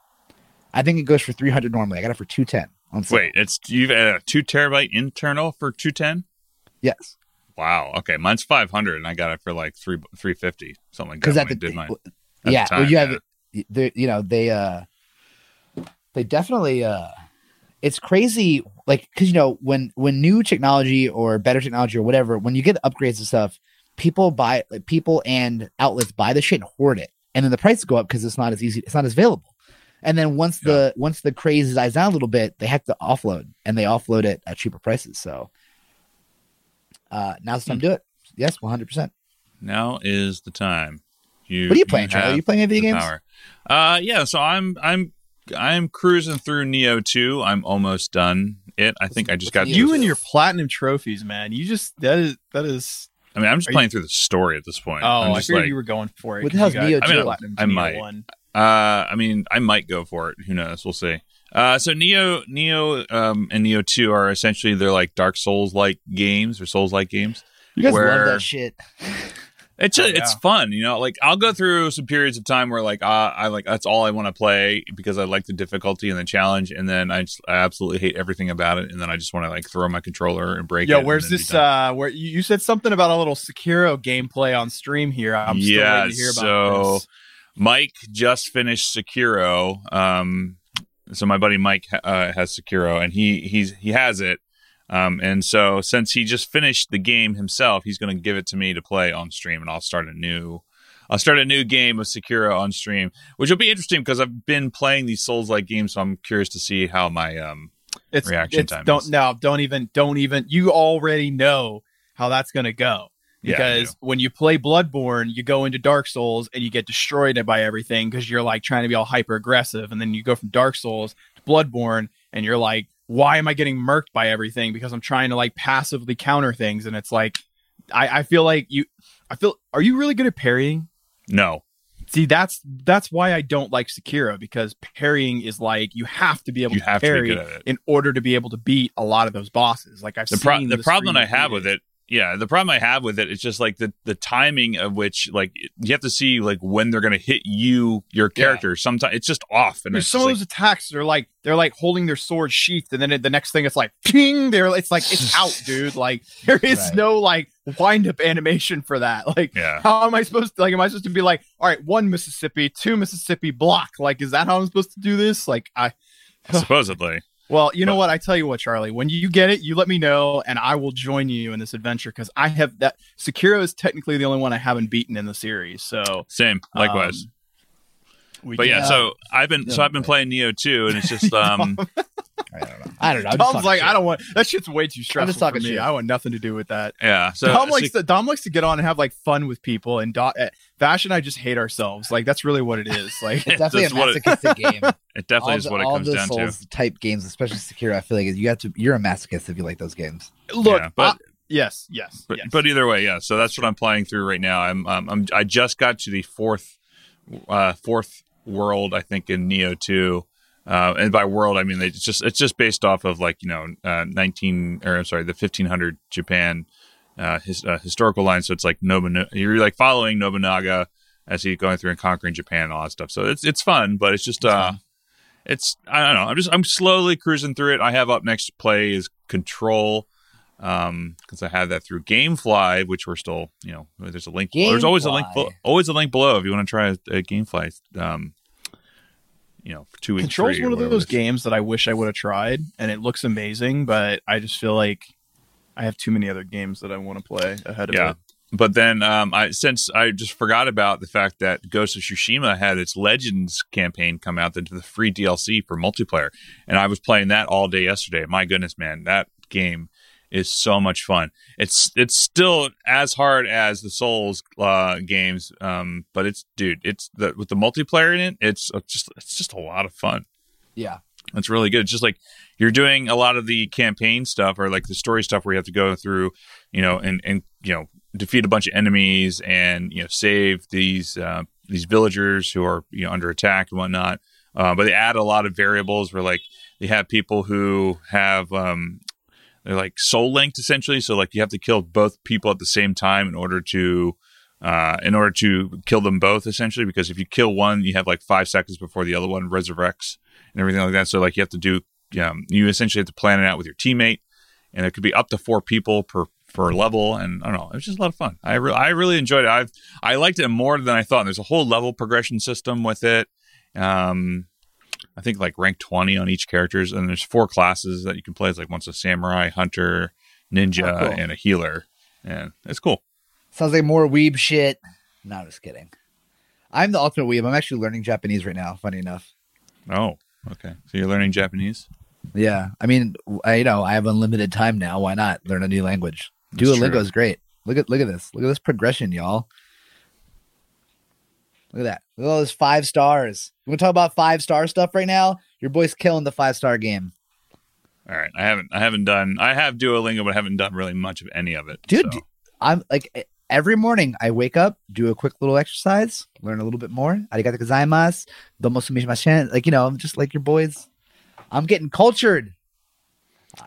I think it goes for three hundred normally. I got it for two ten. Wait, it's you've had a two terabyte internal for 210? yes, Wow. Okay. Mine's 500 and I got it for like three 350, something like that. because at the did mine. at yeah, the well, you have yeah. they you know they uh they definitely uh it's crazy like because you know when when new technology or better technology or whatever when you get upgrades and stuff people buy like people and outlets buy the shit and hoard it and then the prices go up because it's not as easy it's not as available and then once the once the craze dies down a little bit they have to offload and they offload it at cheaper prices so uh now's the time to do it yes 100% Now is the time. You, what are you playing have Tyler? are you playing any video the games power. Uh, yeah. So I'm I'm I'm cruising through Nioh 2. I'm almost done it. I think I just got. You and your platinum trophies, man. You just that is that is. I mean, I'm just Are you- playing through the story at this point. Oh, I'm I just figured like, you were going for it. What the 'cause hell's Nioh got two? platinum I Nioh might. one. Uh, I mean, I might go for it. Who knows? We'll see. Uh, so Nioh, Nioh, um, and Nioh Two are essentially they're like Dark Souls like games or Souls like games. you guys where- love that shit It's Oh, just, it's fun, you know. Like I'll go through some periods of time where like uh, I like that's all I want to play because I like the difficulty and the challenge, and then I just I absolutely hate everything about it, and then I just want to like throw my controller and break it. Yo, and where's this? Uh, where you, you said something about a little Sekiro gameplay on stream here? I'm still Yeah, waiting to hear about so- this. Mike just finished Sekiro. Um, so my buddy Mike uh, has Sekiro, and he he's he has it. Um, and so since he just finished the game himself, he's going to give it to me to play on stream, and I'll start a new. I'll start a new game of Sekiro on stream, which will be interesting because I've been playing these Souls-like games, so I'm curious to see how my um It's reaction it's, time Don't is. no, don't even don't even. You already know how that's gonna go Yeah, because when you play Bloodborne, you go into Dark Souls and you get destroyed by everything because you're like trying to be all hyper aggressive, and then you go from Dark Souls to Bloodborne and you're like, why am I getting murked by everything? Because I'm trying to like passively counter things, and it's like, I I feel like you, I feel. Are you really good at parrying? no. See, that's that's why I don't like Sekiro because parrying is like you have to be able You to to parry good in order to be able to beat a lot of those bosses. Like I've the, pro- seen the problem I have with it yeah the problem i have with it is just like the the timing of which like you have to see like when they're gonna hit you your Yeah. character sometimes it's just off and There's some just of those attacks that are like they're like holding their sword sheathed, and then it, the next thing it's like ping. They're it's like it's out, dude. Like there is Right. no like wind up animation for that. Like like yeah how am I supposed to like? Am I supposed to be like, all right, one Mississippi, two Mississippi block? Like is that how I'm supposed to do this? Like I supposedly Well, you know But- what? I tell you what, Charlie. When you get it, you let me know, and I will join you in this adventure because I have that. Sekiro is technically the only one I haven't beaten in the series. So same likewise um, but yeah, Yeah. so i've been so i've been playing Nioh 2 and it's just um I don't know. I don't know. I'm Dom's like, shit. I don't want that shit's way too stressful just talking for me. shit. I want nothing to do with that. yeah so Dom likes Sek- to Dom likes to get on and have like fun with people, and Do- uh, Vash and I just hate ourselves. Like that's really what it is. Like It's definitely a That's it- masochistic game. it definitely all is the, what it all comes the down to type games, especially Sekiro, I feel like you have to. You're a masochist if you like those games. look, Yeah, but- I- yes, yes, but, yes. but either way yeah so that's what i'm playing through right now i'm um, I'm i just got to the fourth uh fourth world i think in Nioh 2 uh, and by world i mean it's just it's just based off of like you know uh, 19 or i'm sorry the 1500 japan uh, his, uh historical line so it's like Nobunaga, you're like following nobunaga as he's going through and conquering japan and all that stuff. So it's it's fun but it's just uh it's i don't know. I'm just i'm slowly cruising through it. I have up next to play is control um because i had that through gamefly which we're still you know there's a link there's always a link below, always a link below if you want to try a, a gamefly um you know two weeks Control's one of those games that I wish I would have tried, and it looks amazing, but I just feel like I have too many other games that I want to play ahead of me. Yeah. it. but then um i since i just forgot about the fact that ghost of tsushima had its legends campaign come out into the free dlc for multiplayer and i was playing that all day yesterday my goodness man that game is so much fun it's it's still as hard as the souls uh games um but it's dude it's the with the multiplayer in it it's uh, just it's just a lot of fun Yeah. it's really good. It's just like you're doing a lot of the campaign stuff or like the story stuff where you have to go through, you know, and and you know defeat a bunch of enemies and you know save these uh, these villagers who are you know under attack and whatnot. Uh, but they add a lot of variables where like they have people who have um, they're like soul linked essentially. So like you have to kill both people at the same time in order to uh, in order to kill them both essentially because if you kill one you have like five seconds before the other one resurrects and everything like that. So like you have to do um, you essentially have to plan it out with your teammate and it could be up to four people per per level and i don't know it was just a lot of fun. I, re- I really enjoyed it. I've i liked it more than i thought. There's a whole level progression system with it. Um i think like rank 20 on each characters and there's four classes that you can play it's like one's a samurai hunter ninja Oh, cool. and a healer and it's cool Sounds like more weeb shit. No, I'm just kidding. I'm the ultimate weeb. I'm actually learning Japanese right now. Funny enough. oh okay so you're learning japanese Yeah. I mean, I, you know, I have unlimited time now. Why not learn a new language? That's Duolingo true. is great. Look at look at this. Look at this progression, y'all. Look at that. Look at all those five stars. You want to talk about five star stuff right now? Your boy's killing the five star game, all right i haven't i haven't done i have duolingo but I haven't done really much of any of it dude. so. I'm like every morning I wake up, do a quick little exercise, learn a little bit more. Arigato gozaimasu. Domo sumishimasen. Like you know, I'm just like your boys. I'm getting cultured.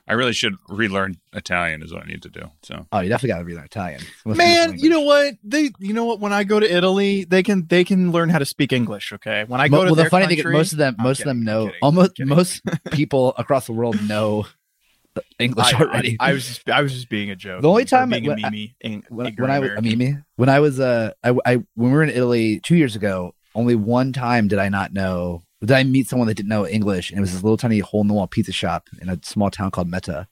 I really should relearn Italian. Is what I need to do. So Oh, you definitely got to relearn Italian. Most Man, you know what? They, you know what? When I go to Italy, they can they can learn how to speak English. Okay, when I go Mo- to well, their the funny thing country, is most of them, I'm most of them know kidding, almost most people across the world know English I, already. I, I was just I was just being a joke. The only time being a when I- meme, in, when, when I was I American. mean, me when I was uh I, I when we were in Italy two years ago, only one time did I not know did I meet someone that didn't know English, and it was this little tiny hole in the wall pizza shop in a small town called Meta,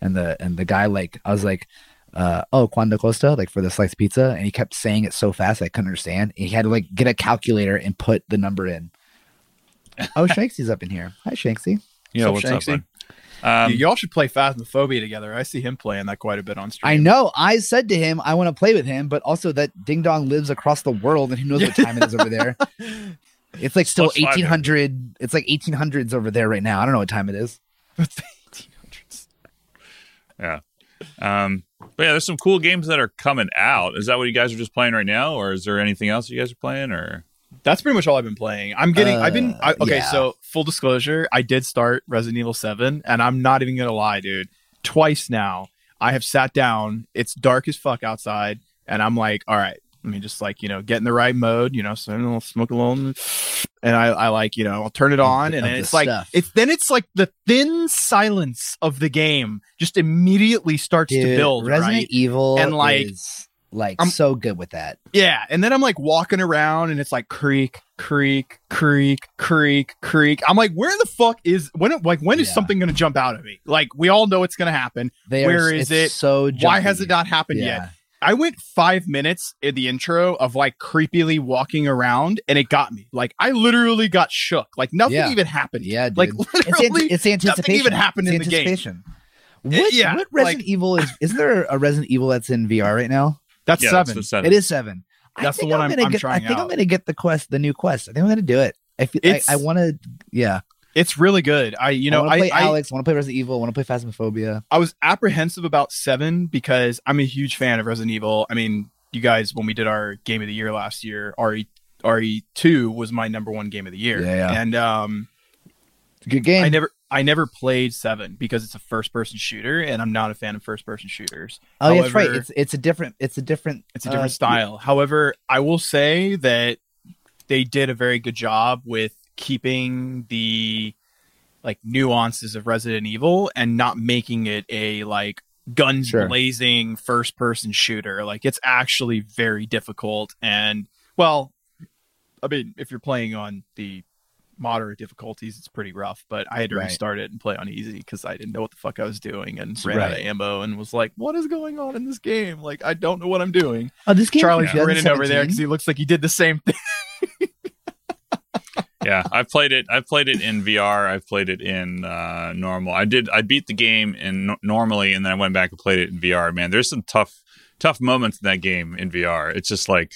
and the and the guy like I was like. Uh, oh, quando costa, like for the sliced pizza, and he kept saying it so fast I couldn't understand. And he had to like get a calculator and put the number in. Oh, Shanksy's up in here. Hi, Shanksy. yeah, What's what's up, up, bud? Um, Y- y'all should play Phasmophobia together. I see him playing that quite a bit on stream. I know. I said to him, I want to play with him, but also that Ding Dong lives across the world and who knows what time it is over there. It's like still 1800. It's like eighteen hundreds over there right now. I don't know what time it is. Eighteen hundreds. yeah. Um, but yeah, there's some cool games that are coming out. Is that what you guys are just playing right now, or is there anything else you guys are playing? Or That's pretty much all I've been playing. I'm getting. I've been. I, Uh, okay, yeah. so full disclosure, I did start Resident Evil Seven, and I'm not even gonna lie, dude. Twice now, I have sat down. It's dark as fuck outside, and I'm like, all right, let mean, just like you know get in the right mode, you know, so I'll smoke alone, and I, I like you know I'll turn it on, and then it's like stuff. it's then it's like the thin silence of the game just immediately starts to build, Resident right? Evil And, like, is like I'm- so good with that. Yeah, and then I'm like walking around and it's like creak, creak, creak, creak, creak. I'm like, where the fuck is when? Like, when is Yeah. something going to jump out at me? Like, we all know it's going to happen. They Where are, is it? So Why has it not happened Yeah. yet? I went five minutes in the intro of like creepily walking around, and it got me. Like, I literally got shook. Like, nothing Yeah. even happened. Yeah, dude. like it's, literally, an- it's anticipation. Nothing even happened It's in the game. anticipation. What, Yeah, what Resident Evil is? Isn't there a Resident Evil that's in VR right now? that's yeah, seven. the seven. It is seven. That's the one I'm I'm- gonna I'm get, trying I think I'm gonna get the quest, the new quest. I think I'm gonna do it. I feel. I, I want to. Yeah. It's really good. I, you know, I want to I, play I, Alyx. Want to play Resident Evil. I want to play Phasmophobia. I was apprehensive about seven because I'm a huge fan of Resident Evil. I mean, you guys, when we did our game of the year last year, RE RE two was my number one game of the year. Yeah, yeah. And um, good game. I never I never played seven because it's a first person shooter, and I'm not a fan of first person shooters. oh, yeah, that's right. It's it's a different. It's a different. It's a different uh, style. However, I will say that they did a very good job with keeping the like nuances of Resident Evil and not making it a like guns Sure. blazing first person shooter. Like it's actually very difficult and well, I mean, if you're playing on the moderate difficulties, it's pretty rough. But I had to Right. restart it and play on easy because I didn't know what the fuck I was doing and ran out of ammo and was like, "What is going on in this game? Like, I don't know what I'm doing." Oh, this game. Charlie's grinning over there because he looks like he did the same thing. yeah, I've played it. I've played it in VR. I've played it in uh, normal. I did. I beat the game in no- normally, and then I went back and played it in VR. Man, there's some tough, tough moments in that game in VR. It's just like,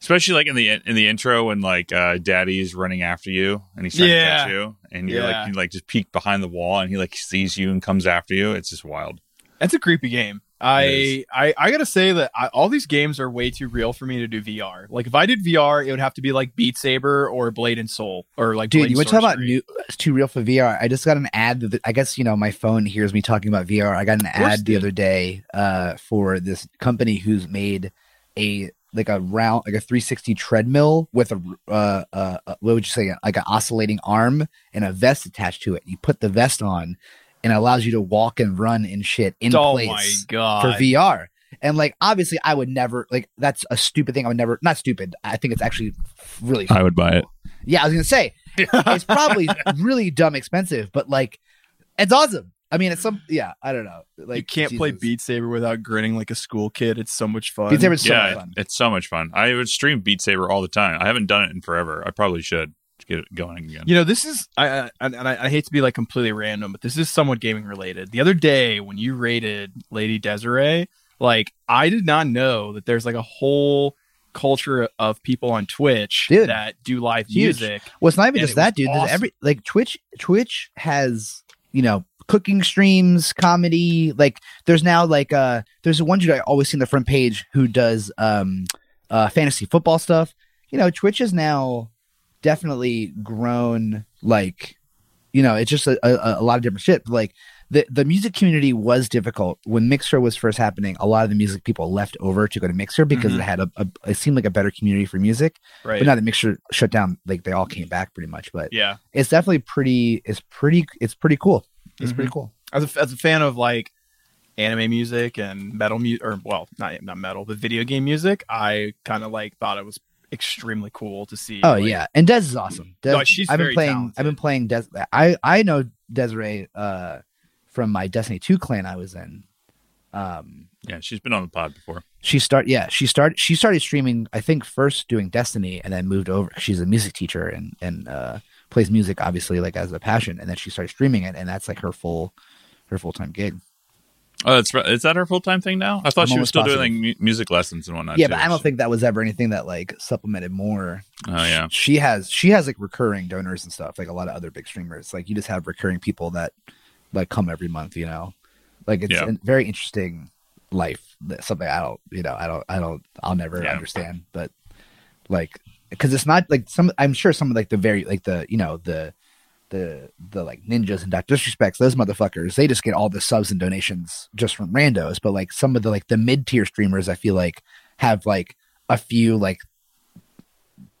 especially like in the in the intro when like uh, Daddy's running after you and he's trying to catch you, and you're Yeah. like you like just peek behind the wall, and he like sees you and comes after you. It's just wild. That's a creepy game. I, I I gotta say that I, all these games are way too real for me to do VR. Like if I did VR, it would have to be like Beat Saber or Blade and Soul or like Dude, Blade you want to talk about new? It's too real for VR. I just got an ad. That, I guess you know my phone hears me talking about VR. I got an ad the other day uh, for this company who's made a like a round like a 360 treadmill with a uh, uh, uh what would you say like an oscillating arm and a vest attached to it. You put the vest on, and it allows you to walk and run and shit in oh place my for! VR. And like obviously, I would never like that's a stupid thing. I would never not stupid. I think it's actually really I would buy it. yeah, I was gonna say it's probably really dumb expensive, but like it's awesome. I mean, it's some yeah. I don't know. Like you can't play Jesus. Beat Saber without grinning like a school kid. It's so much fun. Beat Saber's so much yeah, fun. it's so much fun. I would stream Beat Saber all the time. I haven't done it in forever. I probably should get it going again. You know, this is I, I and I, I hate to be like completely random, but this is somewhat gaming related. The other day when you rated Lady Desiree, like I did not know that there's like a whole culture of people on Twitch Dude, that do live huge. music. Well, it's not even just that, dude. There's awesome. every like Twitch. Twitch has you know cooking streams, comedy. Like there's now like uh there's one dude I always see on the front page who does um uh fantasy football stuff. You know, Twitch is now definitely grown like you know it's just a, a, a lot of different shit. Like the the music community was difficult when Mixer was first happening. A lot of the music people left over to go to Mixer because Mhm. it had a, a it seemed like a better community for music. Right. But now that Mixer shut down, like they all came back pretty much. But yeah. it's definitely pretty. It's pretty. It's pretty cool. It's Mhm. pretty cool. As a, as a fan of like anime music and metal music, or well, not not metal, but video game music, I kind of like thought it was extremely cool to see. Oh like- yeah, and Des is awesome. Des, No, she's I've been very playing. talented. I've been playing Des. I I know Desiree uh, from my Destiny two clan I was in. Um, Yeah, she's been on the pod before. she start yeah she started she started streaming I think first doing Destiny and then moved over. She's a music teacher and and uh, plays music obviously like as a passion, and then she started streaming it, and that's like her full her full time gig. Oh, that's right. Is that her full time thing now? I thought I'm she was still positive. doing mu- music lessons and whatnot. yeah, too. but I don't think that was ever anything that like supplemented more. Oh yeah. she has she has like recurring donors and stuff like a lot of other big streamers like you just have recurring people that like come every month you know like it's Yeah. a very interesting life that something i don't you know i don't i don't i'll never Yeah. understand but like because it's not like some i'm sure some of like the very like the you know the the the like ninjas and Dr. disrespects those motherfuckers they just get all the subs and donations just from randos but like some of the like the mid-tier streamers i feel like have like a few like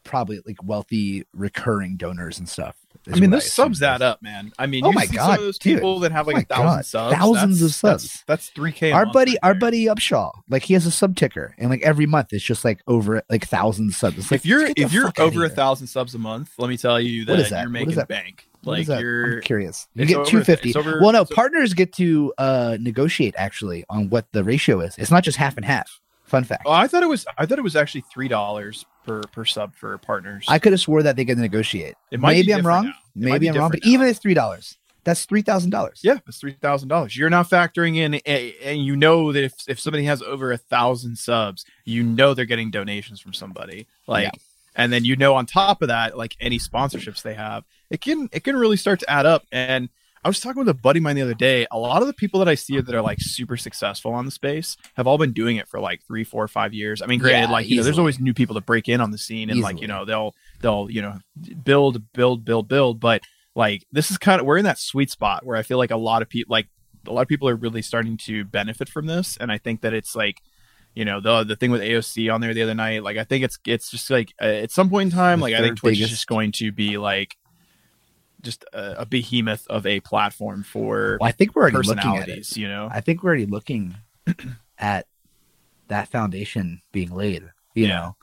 probably like wealthy recurring donors and stuff I mean, those assume. subs add up, man. I mean, Oh you my see God, those dude. people that have like Oh thousand God. subs, Thousands of subs. That's three k. our buddy our buddy upshaw like he has a sub ticker and like every month it's just like over like thousand subs like, if you're if you're over a thousand subs a month, let me tell you that, What is that? you're making that? bank. Like that? you're I'm curious. You get two fifty. Well, no, partners get to uh negotiate actually on what the ratio is. It's not just half and half. Fun fact. Oh, I thought it was. I thought it was actually three dollars per per sub for partners. I could have swore that they get to negotiate. It might be Maybe I'm wrong. Maybe I'm wrong. But now. even if it's three dollars, that's three thousand dollars. yeah, it's three thousand dollars. You're not factoring in, a- and you know that if if somebody has over a thousand subs, you know they're getting donations from somebody. Like, Yeah. and then you know on top of that, like any sponsorships they have, it can it can really start to add up. And I was talking with a buddy of mine the other day. A lot of the people that I see that are like super successful on the space have all been doing it for like three, four, five years. I mean, granted, Yeah, like you know, there's always new people to break in on the scene, and like you know, they'll they'll you know build, build, build, build. But like this is kind of we're in that sweet spot where I feel like a lot of people like a lot of people are really starting to benefit from this, and I think that it's like. You know the the thing with AOC on there the other night, like I think it's it's just like uh, at some point in time, The like I think Twitch is just going to be like just a, a behemoth of a platform for Well, I think we're already looking at it. personalities. You know, I think we're already looking at that foundation being laid. You Yeah. know,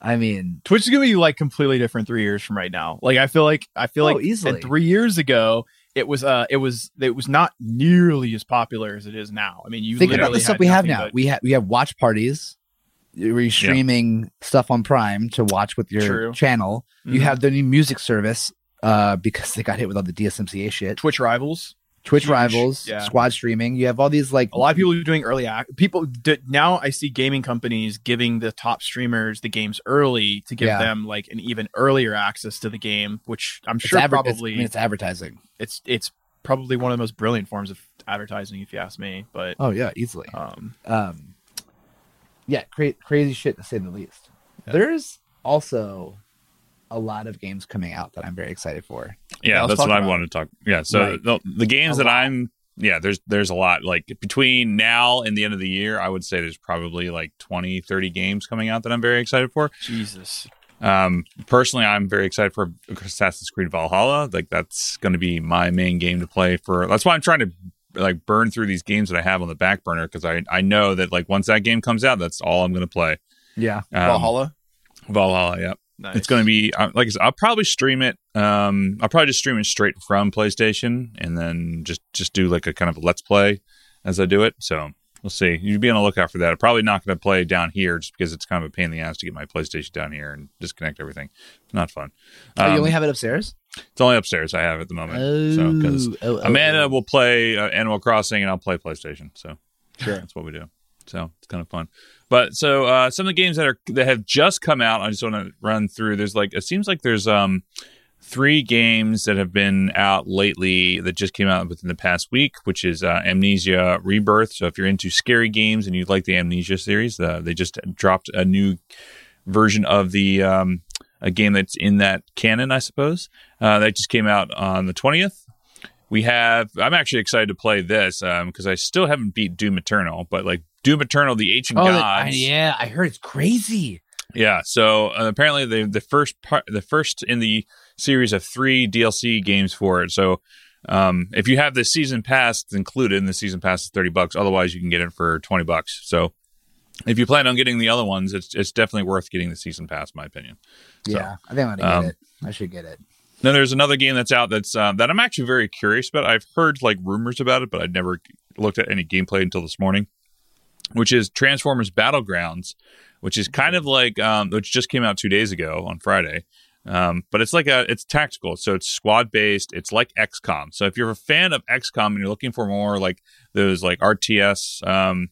I mean, Twitch is gonna be like completely different three years from right now. Like I feel like I feel Oh, like easily. three years ago it was uh it was it was not nearly as popular as it is now. I mean, you think about the stuff we have now. but- We have we have watch parties. We're streaming stuff on Prime to watch with your True. channel. You Mhm. have the new music service uh, because they got hit with all the DMCA shit. Twitch rivals. Twitch Huge. rivals, Yeah. squad streaming. You have all these like A lot of people are doing early act. People now I see gaming companies giving the top streamers the games early to give Yeah. them like an even earlier access to the game, which I'm it's sure adver- it's- probably I mean, it's advertising. it's it's probably one of the most brilliant forms of advertising if you ask me. But Oh yeah, easily. um, um yeah cra- crazy shit to say the least Yeah. there's also a lot of games coming out that i'm very excited for Yeah, Yeah, that's talk what I about wanted to talk. Yeah, so Right. the, the games that. I'm yeah, there's there's a lot like between now and the end of the year, I would say there's probably like 20, 30 games coming out that I'm very excited for. Jesus, Um, personally, I'm very excited for Assassin's Creed Valhalla. Like that's going to be my main game to play for. That's why I'm trying to like burn through these games that I have on the back burner because I I know that like once that game comes out, that's all I'm going to play. yeah Um, Valhalla. Valhalla, yeah. Nice. It's going to be uh, like I said, I'll probably stream it. Um, I'll probably just stream it straight from PlayStation, and then just just do like a kind of a let's play as I do it. So we'll see. You'd be on the lookout for that. I'm probably not going to play down here just because it's kind of a pain in the ass to get my PlayStation down here and disconnect everything. Not fun. oh, you Um, only have it upstairs it's only upstairs. I have at the moment. so because oh, oh, Amanda oh. will play uh, Animal Crossing and I'll play PlayStation. So Sure. that's what we do. So it's kind of fun. But so uh, some of the games that are that have just come out, I just want to run through. There's like it seems like there's um three games that have been out lately that just came out within the past week, which is uh, Amnesia Rebirth. So if you're into scary games and you like the Amnesia series, uh, they just dropped a new version of the um, a game that's in that canon, I suppose. Uh, that just came out on the twentieth. we have. I'm actually excited to play this because I still haven't beat Doom Eternal, but like Doom Eternal, the Ancient Oh, Gods. I- yeah, I heard it's crazy. Yeah, so uh, apparently the the first part, the first in the series of three DLC games for it. So um, if you have the season pass included, and the season pass is thirty bucks. Otherwise, you can get it for twenty bucks. So if you plan on getting the other ones, it's it's definitely worth getting the season pass, in my opinion. So, yeah, I think I'm gonna get um, it. I should get it. Then there's another game that's out that's uh, that I'm actually very curious about. I've heard like rumors about it, but I'd never looked at any gameplay until this morning. Which is Transformers Battlegrounds, which is kind of like um, which just came out two days ago on Friday. Um, but it's like a it's tactical, so it's squad based. It's like XCOM. So if you're a fan of XCOM and you're looking for more like those like RTS um,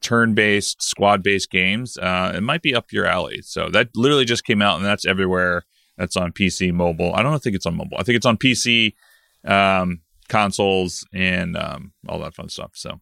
turn based squad based games, uh, it might be up your alley. So that literally just came out and that's everywhere. That's on PC, mobile. I don't think it's on mobile. I think it's on PC, um, consoles, and um, all that fun stuff. So,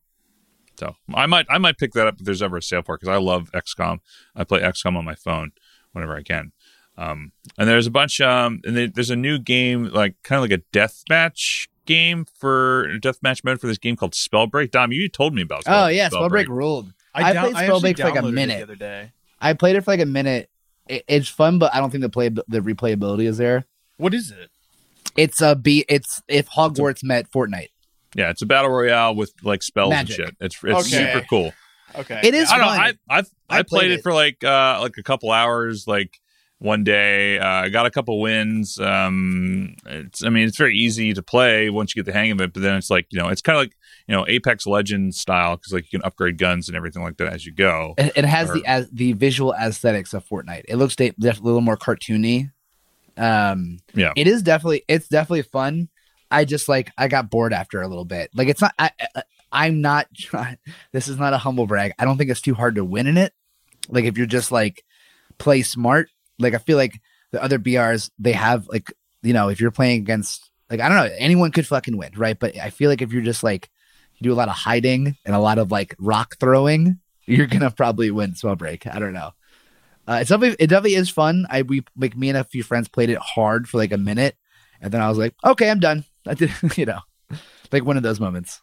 so I might I might pick that up if there's ever a sale for it because I love XCOM. I play XCOM on my phone whenever I can. Um, and there's a bunch. Um, and there- there's a new game like kind of like a deathmatch game for deathmatch mode for this game called Spellbreak. Dom, you told me about. Spell, Oh yeah, Spellbreak ruled. I down- played actually Spellbreak for like a minute. the other day. I played it for like a minute. It, it's fun, but I don't think the play the replayability is there. What is it? It's a be. It's if Hogwarts met Fortnite. Yeah, it's a battle royale with like spells Magic. and shit. It's it's Okay. super cool. Okay, It is I don't know. fun. I I've, I, I played, played it. it. for like uh like a couple hours, like one day. Uh, I got a couple wins. Um, it's I mean it's very easy to play once you get the hang of it. But then it's like you know it's kind of like you know Apex Legends style because like you can upgrade guns and everything like that as you go. It, it has Or- the as the visual aesthetics of Fortnite. It looks de- definitely a little more cartoony. Um, Yeah. it is definitely it's definitely fun. I just like I got bored after a little bit. Like it's not. I, I I'm not. This is not a humble brag. I don't think it's too hard to win in it. Like if you're just like play smart. Like I feel like the other BRs they have like you know if you're playing against like I don't know anyone could fucking win right. But I feel like if you're just like you do a lot of hiding and a lot of like rock throwing, you're gonna probably win Spellbreak. I don't know. Uh, it's definitely it definitely is fun. I we like me and a few friends played it hard for like a minute, and then I was like, okay, I'm done. I did, you know, like one of those moments.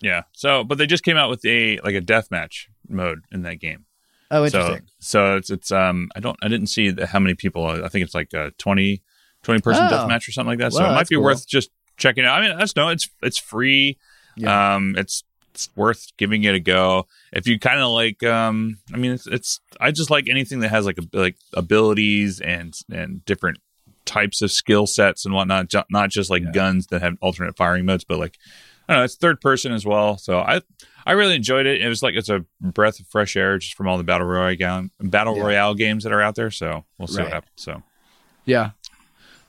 Yeah. So, but they just came out with a like a deathmatch mode in that game. Oh, interesting. so so it's it's um I don't I didn't see the, how many people. I think it's like a 20, 20 person Oh. deathmatch or something like that. So it might be cool. worth just checking out. I mean, I just know it's it's free. Yeah. Um, it's it's worth giving it a go. If you kind of like, um, I mean, it's, it's I just like anything that has like a, like abilities and and different types of skill sets and whatnot. ju- Not just like Yeah. guns that have alternate firing modes, but like I don't know, it's third person as well. So I I really enjoyed it. It was like it's a breath of fresh air just from all the battle royale battle Yeah. royale games that are out there. So we'll see Right. what happens. So. yeah.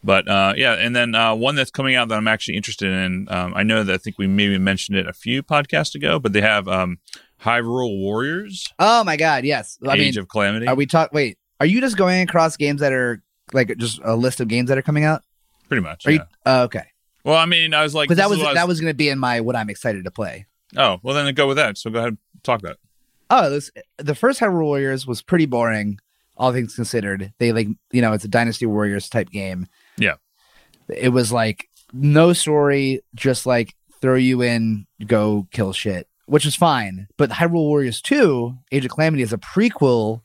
But uh, yeah, and then uh, one that's coming out that I'm actually interested in. Um, I know that I think we maybe mentioned it a few podcasts ago, but they have um, Hyrule Warriors: Oh my God. Yes. I Age mean, of Calamity. are we talk? Wait, are you just going across games that are like just a list of games that are coming out? Pretty much. Are yeah. you? Uh, okay. well, I mean, I was like, Because that was I that was going to be in my what I'm excited to play. Oh, well, then go with that. So go ahead, and talk about it. Oh, this, the first Hyrule Warriors was pretty boring, all things considered. They like, you know, it's a Dynasty Warriors type game. Yeah. It was like no story, just like throw you in, go kill shit, which is fine. But Hyrule Warriors 2, Age of Calamity is a prequel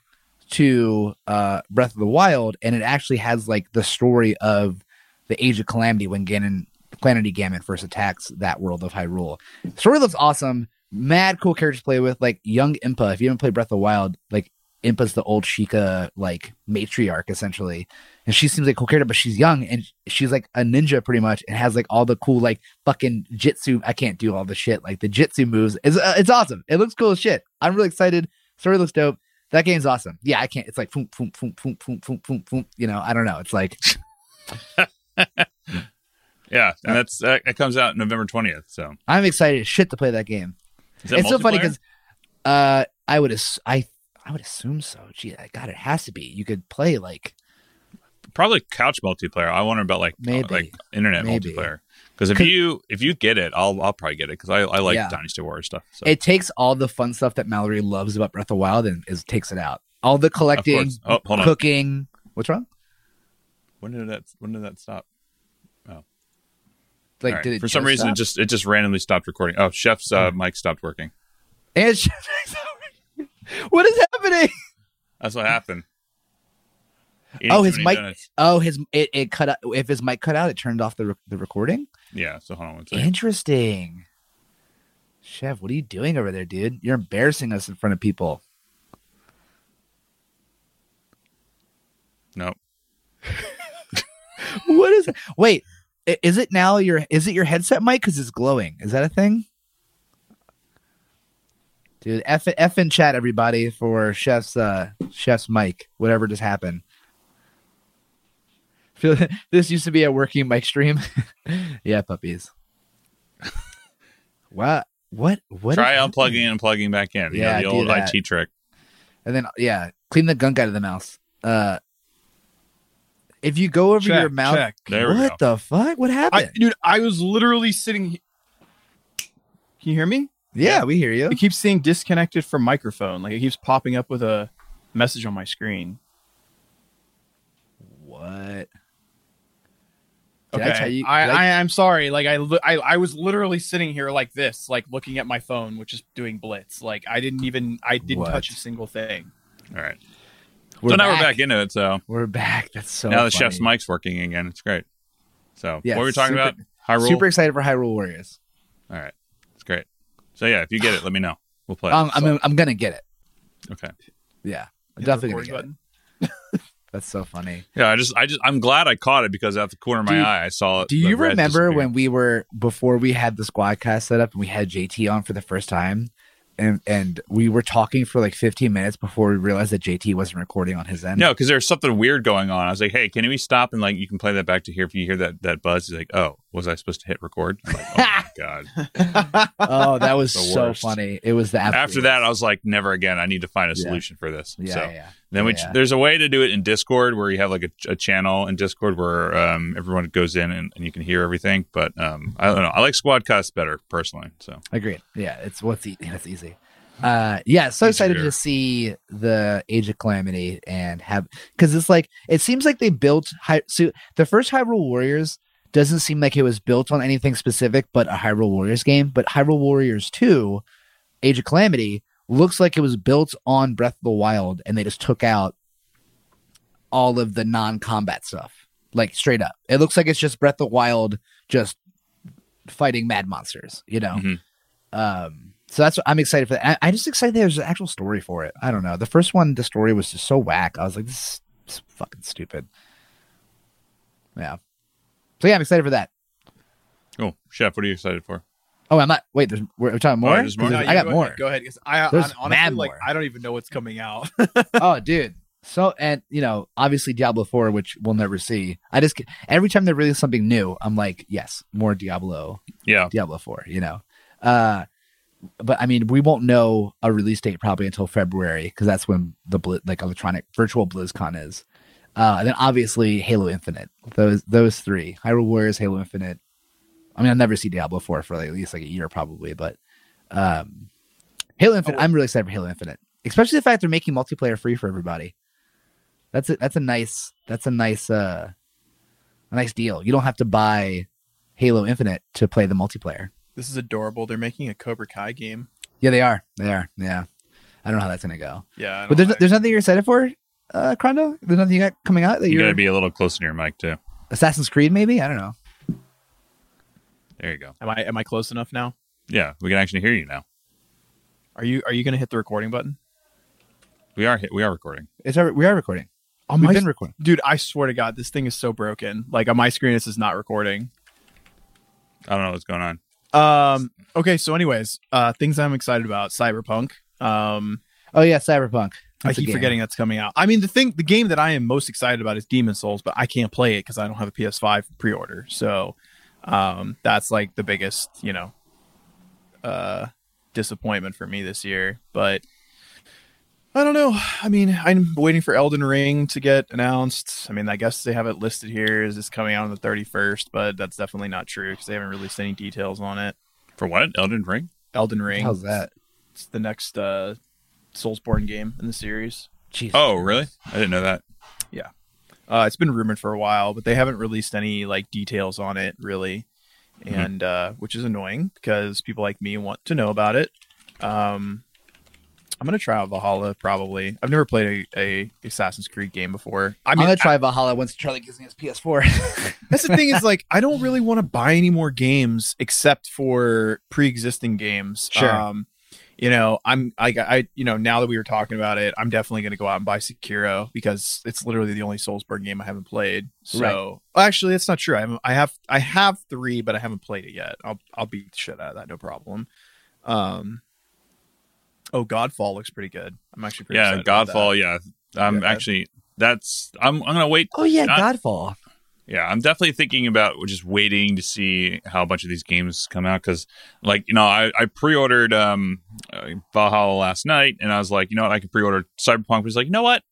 to uh, Breath of the Wild, and it actually has like the story of the Age of Calamity when Ganon, Calamity Ganon first attacks that world of Hyrule. story looks awesome mad cool characters to play with, like young Impa. If you haven't played Breath of the Wild, like Impa's the old Sheikah like matriarch essentially, and she seems like a cool character, but she's young and she's like a ninja pretty much, and has like all the cool like fucking jitsu. I can't do all the shit like the jitsu moves. It's uh, it's awesome. It looks cool as shit. I'm really excited. Story looks dope. That game's awesome. Yeah, I can't. It's like boom, boom, boom, boom, boom, boom, boom, boom. You know, I don't know. It's like Yeah, and that's that, that comes out November twentieth. So I'm excited as shit to play that game. That it's so funny because uh, I would ass- I I would assume so. Gee, God, it has to be. You could play like probably couch multiplayer. I wonder about like uh, Maybe. like internet Maybe. multiplayer. Because if you if you get it, I'll I'll probably get it because I, I like Yeah. Dynasty Warriors stuff. So. it takes all the fun stuff that Mallory loves about Breath of the Wild and is takes it out. All the collecting. Oh, cooking. What's wrong? when did that when did that stop? Oh, Like, right. did it For some reason, stop? it just it just randomly stopped recording. Oh, Chef's uh, mic stopped working. And what is happening? That's what happened. Oh, his mic. Oh, his it, it cut out. If his mic cut out, it turned off the re- the recording. Yeah. So hold on one second. Interesting. Chef, what are you doing over there, dude? You're embarrassing us in front of people. Nope. What is it? Wait, is it now your is it your headset mic because it's glowing? Is that a thing? Dude, F F in chat everybody for Chef's uh Chef's mic, whatever just happened. Feel this used to be a working mic stream. yeah, puppies. What what what Try unplugging and plugging back in. Yeah, Yeah, the old that. IT trick. And then yeah, clean the gunk out of the mouse. Uh if you go over Check, your mouth, check. There we what go. the fuck? What I, happened? dude, I was literally sitting. Can you hear me? yeah, we hear you. It keeps saying disconnected from microphone. Like it keeps popping up with a message on my screen. What? Did Okay, I tell you? I, did I- I, am sorry. Like I, I, I was literally sitting here like this, like looking at my phone, which is doing blitz. Like I didn't even, I didn't What? touch a single thing. All right. we're so now we're back into it. So We're back. That's so. now the chef's mic's working again. It's great. So Yeah, what were we talking super- about? Hyrule. Super excited for Hyrule Warriors. All right. It's great. So yeah, if you get it, let me know. We'll play. it. Um, I'm, I'm gonna get it. okay. Yeah, I'm Hit definitely gonna record get it. That's so funny. Yeah, I just, I just, I'm glad I caught it because out the corner of my Dude, eye, I saw it. Do you remember when we were before we had the squadcast set up and we had JT on for the first time, and and we were talking for like 15 minutes before we realized that JT wasn't recording on his end. No, because there's something weird going on. I was like, "Hey, can we stop and like you can play that back to here if you hear that that buzz?" He's like, "Oh, was I supposed to hit record?" Like, "Oh my god!" Oh, that was so funny. It was the absolute After that, I was like, "Never again! I need to find a Yeah. solution for this." yeah, so yeah. then we Yeah. there's a way to do it in Discord where you have like a, a channel in Discord where um, everyone goes in and, and you can hear everything. But um, I don't know. I like Squadcast better personally. So Agreed. Yeah, it's what's e- it's easy. Uh, yeah, so excited to see the Age of Calamity and have because it's like it seems like they built high. So the first Hyrule Warriors doesn't seem like it was built on anything specific, but a Hyrule Warriors game. But Hyrule Warriors Two, Age of Calamity, looks like it was built on Breath of the Wild, and they just took out all of the non-combat stuff, like straight up. It looks like it's just Breath of the Wild, just fighting mad monsters. You know. Mhm. Um, so that's what I'm excited for. That. I, I'm just excited there's an actual story for it. I don't know. The first one, the story was just so whack. I was like, this is fucking stupid. Yeah. So yeah, I'm excited for that. Oh, Chef. What are you excited for? Oh, I'm not. Wait, there's we're, we're talking more. there's more? No, I got go more. Ahead, go ahead. I, hon- honestly, like, more. I don't even know what's coming out. oh, dude. So and you know, obviously Diablo 4, which we'll never see. I just every time they release something new, I'm like, yes, more Diablo, Yeah, Diablo 4. You know. Uh, but I mean, we won't know a release date probably until February because that's when the like electronic virtual BlizzCon is. Uh, and then obviously Halo Infinite. Those those three: Hyrule Warriors, Halo Infinite. I mean, I'll never see Diablo four for like, at least like a year probably, but um, Halo Infinite. I'm really excited for Halo Infinite, especially the fact they're making multiplayer free for everybody. That's a, that's a nice that's a nice uh a nice deal. You don't have to buy Halo Infinite to play the multiplayer. this is adorable. They're making a Cobra Kai game. Yeah, they are. They are. Yeah. I don't know how that's gonna go. Yeah, But there's there's nothing you're excited for, uh, Crondo? There's nothing you got coming out that you you're got to be a little closer to your mic too. Assassin's Creed, maybe? I don't know. There you go. am I am I close enough now? Yeah, we can actually hear you now. Are you are you going to hit the recording button? We are hit, we are recording. It's our, we are recording. On We've my been recording. dude, I swear to God, this thing is so broken. Like on my screen, this is not recording. I don't know what's going on. Um. Okay. So, anyways, uh, things I'm excited about: Cyberpunk. Um, Oh yeah, Cyberpunk. I That's a keep forgetting that's coming out. I mean, the thing, the game that I am most excited about is Demon Souls, but I can't play it because I don't have a PS5 pre-order. So, um, that's like the biggest, you know, uh, disappointment for me this year. But I don't know. I mean, I'm waiting for Elden Ring to get announced. I mean, I guess they have it listed here as it's coming out on the 31st, but that's definitely not true because they haven't released any details on it. For what? Elden Ring? Elden Ring. How's that? It's the next uh, Soulsborne game in the series. Jeez. Oh, really? I didn't know that. Yeah. Uh, it's been rumored for a while, but they haven't released any like details on it really. Mhm. and uh, which is annoying because people like me want to know about it. Um, I'm gonna try out Valhalla probably. I've never played a, a Assassin's Creed game before. I I mean, am gonna try Valhalla once Charlie gives me his PS4. that's the thing is like I don't really want to buy any more games except for pre-existing games. Sure. Um, you know, I'm I, I you know now that we were talking about it, I'm definitely going to go out and buy Sekiro because it's literally the only Soulsborne game I haven't played. So actually, it's not true. I haven't, I have I have three, but I haven't played it yet. I'll I'll beat the shit out of that, no problem. Um. Oh, Godfall looks pretty good. I'm actually pretty Yeah, excited about that. Godfall. Yeah, I'm Yeah. actually that's I'm I'm gonna wait. oh yeah, Not- Godfall. Yeah, I'm definitely thinking about just waiting to see how a bunch of these games come out because, like, you know, I, I pre-ordered um, uh, Valhalla last night, and I was like, you know what, I can pre-order Cyberpunk. But like, you know what,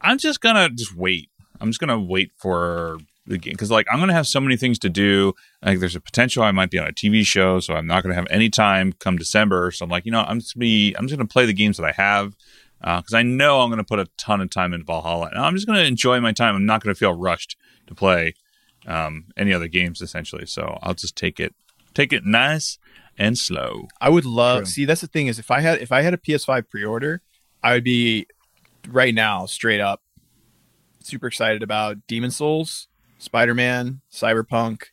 I'm just gonna just wait. I'm just gonna wait for the game because, like, I'm gonna have so many things to do. Like, there's a potential I might be on a TV show, so I'm not gonna have any time come December. So I'm like, you know, I'm just gonna be, I'm just gonna play the games that I have because I know I'm going to put a ton of time in Valhalla. And I'm just going to enjoy my time. I'm not going to feel rushed to play um, any other games essentially. So I'll just take it, take it nice and slow. I would love. True. See, that's the thing is, if I had if I had a PS5 pre-order, I would be right now straight up super excited about Demon Souls, Spider Man, Cyberpunk,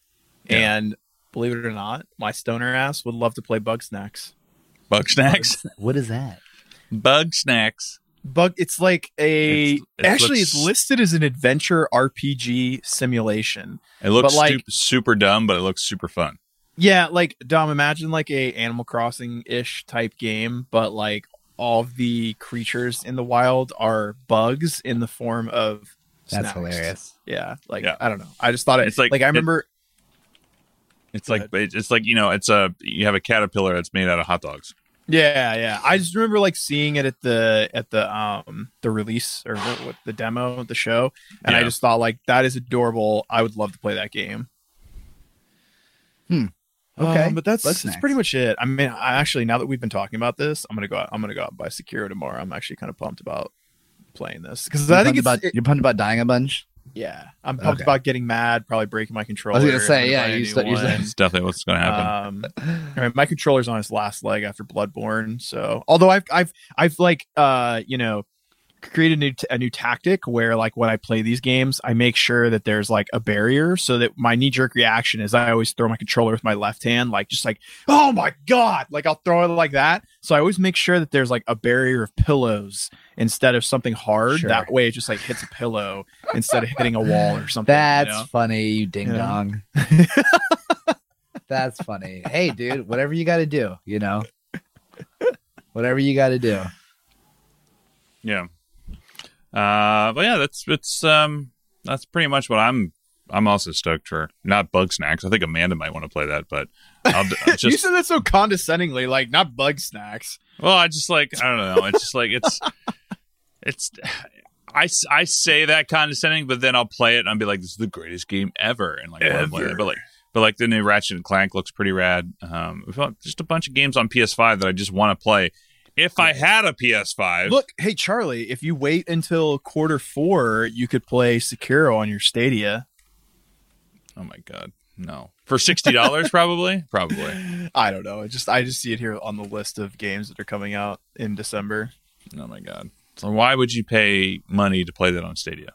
Yeah. and believe it or not, my stoner ass would love to play Bugsnax. Bug snacks, What is that? Bugsnax. Bug, it's like a It's- it actually looks- it's listed as an adventure RPG simulation. It looks like- super, super dumb, but it looks super fun. Yeah, like Dom, imagine like a Animal Crossing ish type game, but like all the creatures in the wild are bugs in the form of That's snacks. hilarious. Yeah, like Yeah. I don't know. I just thought it, It's like- like I it- remember. It's Go like it's like you know, it's a you have a caterpillar that's made out of hot dogs. Yeah, yeah. I just remember like seeing it at the at the um the release or what, what the demo, the show, and I just thought like that is adorable. I would love to play that game. Hmm. Okay, Um, but that's Bug that's Snacks. pretty much it. I mean, I actually now that we've been talking about this, I'm gonna go. Out, I'm gonna go out and buy Sekiro tomorrow. I'm actually kind of pumped about playing this because I think it's about it- you're pumped about dying a bunch. Yeah. I'm pumped Okay. about getting mad, probably breaking my controller. I was gonna say, yeah, you new start- you start- It's definitely what's going to happen. Um, I mean, my controller's on its last leg after Bloodborne. So, although I've I've I've like uh you know created a new, a new tactic where like when I play these games, I make sure that there's like a barrier so that my knee jerk reaction is I always throw my controller with my left hand, like just like oh my god, like I'll throw it like that. So I always make sure that there's like a barrier of pillows instead of something hard. Sure. That way, it just like hits a pillow instead of hitting a wall or something. you That's know? funny, you ding You know? dong. That's funny. Hey, dude, whatever you got to do, you know, whatever you got to do. Yeah. Uh, but yeah, that's it's um that's pretty much what I'm. I'm also stoked for not Bugsnax. I think Amanda might want to play that, but I'll you just said that so condescendingly, like not Bugsnax. well, I just like I don't know. It's just like it's it's. I, I say that condescending, but then I'll play it and I'll be like, "This is the greatest game ever," and like, play it. But like, but like the new Ratchet and Clank looks pretty rad. Um, just a bunch of games on PS5 that I just want to play. If I had a PS5, Look, hey Charlie, if you wait until quarter four, you could play Sekiro on your Stadia. oh my god, no, for sixty dollars probably, probably. I don't know. I just I just see it here on the list of games that are coming out in December. Oh my god. So why would you pay money to play that on Stadia?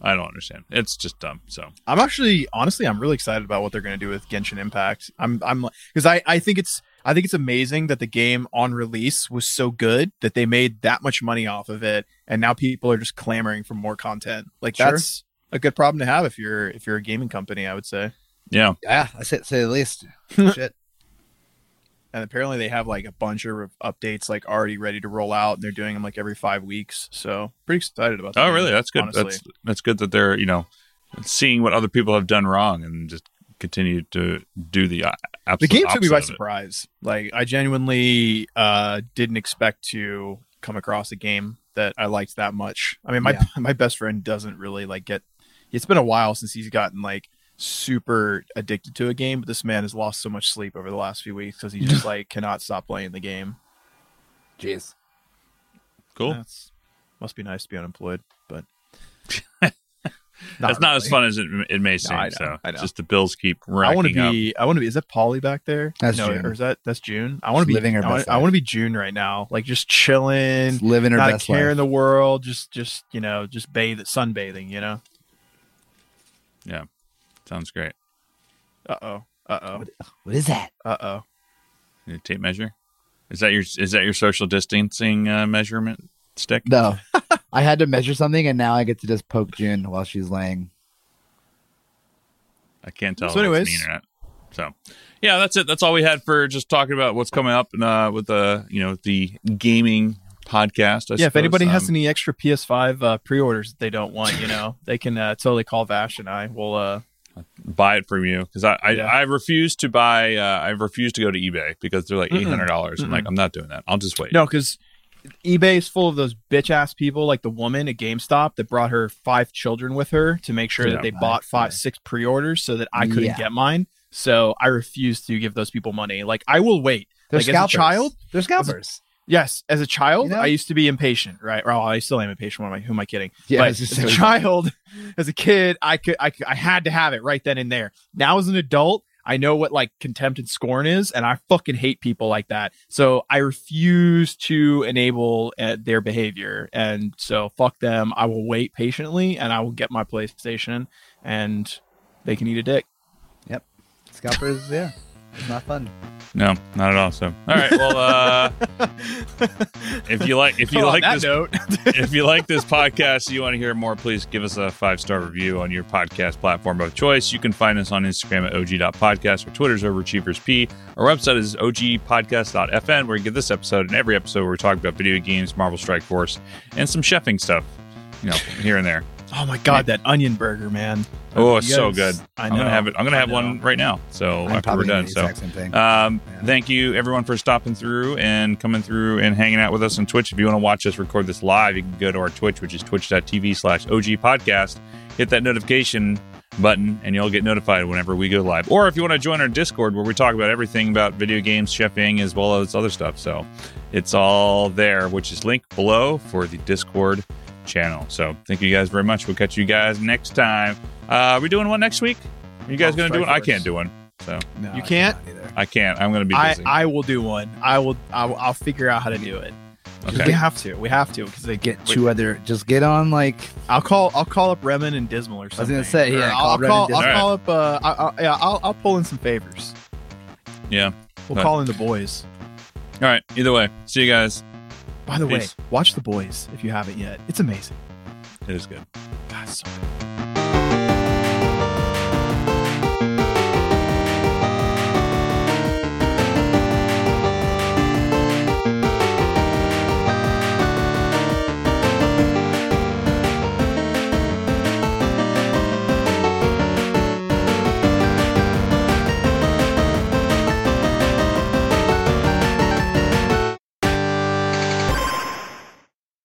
I don't understand. It's just dumb. So I'm actually honestly I'm really excited about what they're going to do with Genshin Impact. I'm I'm because I I think it's I think it's amazing that the game on release was so good that they made that much money off of it, and now people are just clamoring for more content. Like Sure. that's a good problem to have if you're if you're a gaming company. I would say. yeah, Yeah, I say, say the least. Shit. and apparently they have like a bunch of updates like already ready to roll out and they're doing them like every five weeks so pretty excited about that Oh, really? That's good. honestly. That's that's good that they're you know seeing what other people have done wrong and just continue to do the uh, the game took me by opposite of it. surprise like i genuinely uh didn't expect to come across a game that i liked that much i mean my Yeah. my best friend doesn't really like get it's been a while since he's gotten like super addicted to a game but this man has lost so much sleep over the last few weeks because he just like cannot stop playing the game Jeez. Cool. That's, must be nice to be unemployed but That's not as fun as it, it may seem. I know, so I know. just the bills keep I want to up. be. I want to be. Is that Polly back there? That's no, June. or is that that's June? I want to be living her I, best want, I want to be June right now, like just chilling, Just living her not a best care life. in the world, just just you know, just bathe, sunbathing. You know. Yeah, sounds great. Uh oh. Uh oh. What is that? Uh oh. Tape measure. Is that your is that your social distancing uh, measurement stick? No, I had to measure something, and now I get to just poke June while she's laying. I can't tell. So if it's anyways. the internet. So, yeah, that's it. That's all we had for just talking about what's coming up and uh, with the you know the gaming podcast. I yeah, if suppose. anybody has Um, any extra PS5 uh, pre-orders that they don't want, you know, they can uh, totally call Vash and I. will uh, buy it from you because I I, Yeah. I refuse to buy. Uh, I refuse to go to eBay because they're like eight hundred dollars. I'm like, I'm not doing that. I'll just wait. no, because eBay is full of those bitch ass people, like the woman at GameStop that brought her five children with her to make sure Yeah. that they Right, bought five, right. six pre-orders so that I couldn't Yeah. get mine. So I refuse to give those people money. Like I will wait. They're like scalpers. as a child, They're scalpers. yes, as a child, You know? I used to be impatient, right? Well, I still am impatient. What am I, who am I kidding? Yeah, but was as a child, as a kid, I could, I, could- I had to have it right then and there. Now, as an adult, I know what like contempt and scorn is, and I fucking hate people like that. So I refuse to enable uh, their behavior, and so fuck them. I will wait patiently, and I will get my PlayStation, and they can eat a dick. Yep. Scalpers, yeah. It's not fun. No, not at all. So, all right. Well, uh, if you like, if you like this, note, if you like this podcast, you want to hear more, please give us a five star review on your podcast platform of choice. You can find us on Instagram at og.podcast or Twitter's overachievers Our website is ogpodcast.fm, where you get this episode and every episode where we talk about video games, Marvel Strike Force, and some chefing stuff, you know, here and there. Oh my god, that onion burger, man! Oh, it's so good. I I'm gonna have it. I'm gonna have one right now. So I'm after we're probably done, the so. exact same thing. Um, Yeah. Thank you, everyone, for stopping through and coming through and hanging out with us on Twitch. If you want to watch us record this live, you can go to our Twitch, which is twitch.tv slash OG podcast. Hit that notification button, and you'll get notified whenever we go live. Or if you want to join our Discord, where we talk about everything about video games, chefing, as well as other stuff. So it's all there, which is linked below for the Discord channel. So thank you guys very much. We'll catch you guys next time. Uh, are we doing one next week? Are you guys Oh, going to do Strike one? I can't do one. So No, you can't? I can't. I'm going to be I, busy. I will do one. I will. I will I'll figure out how to do it. Okay. We have to. We have to because they Get wait, two other. Just get on like. I'll call. I'll call up Remen and Dismal or something. I was gonna say, yeah, I'll, call I'll call. I'll Dismal. call up. Uh, I, I, yeah, I'll, I'll pull in some favors. Yeah. We'll Right. call in the boys. All right. Either way, see you guys. By the Peace. way, watch the boys if you haven't yet. It's amazing. It is good. God, so good.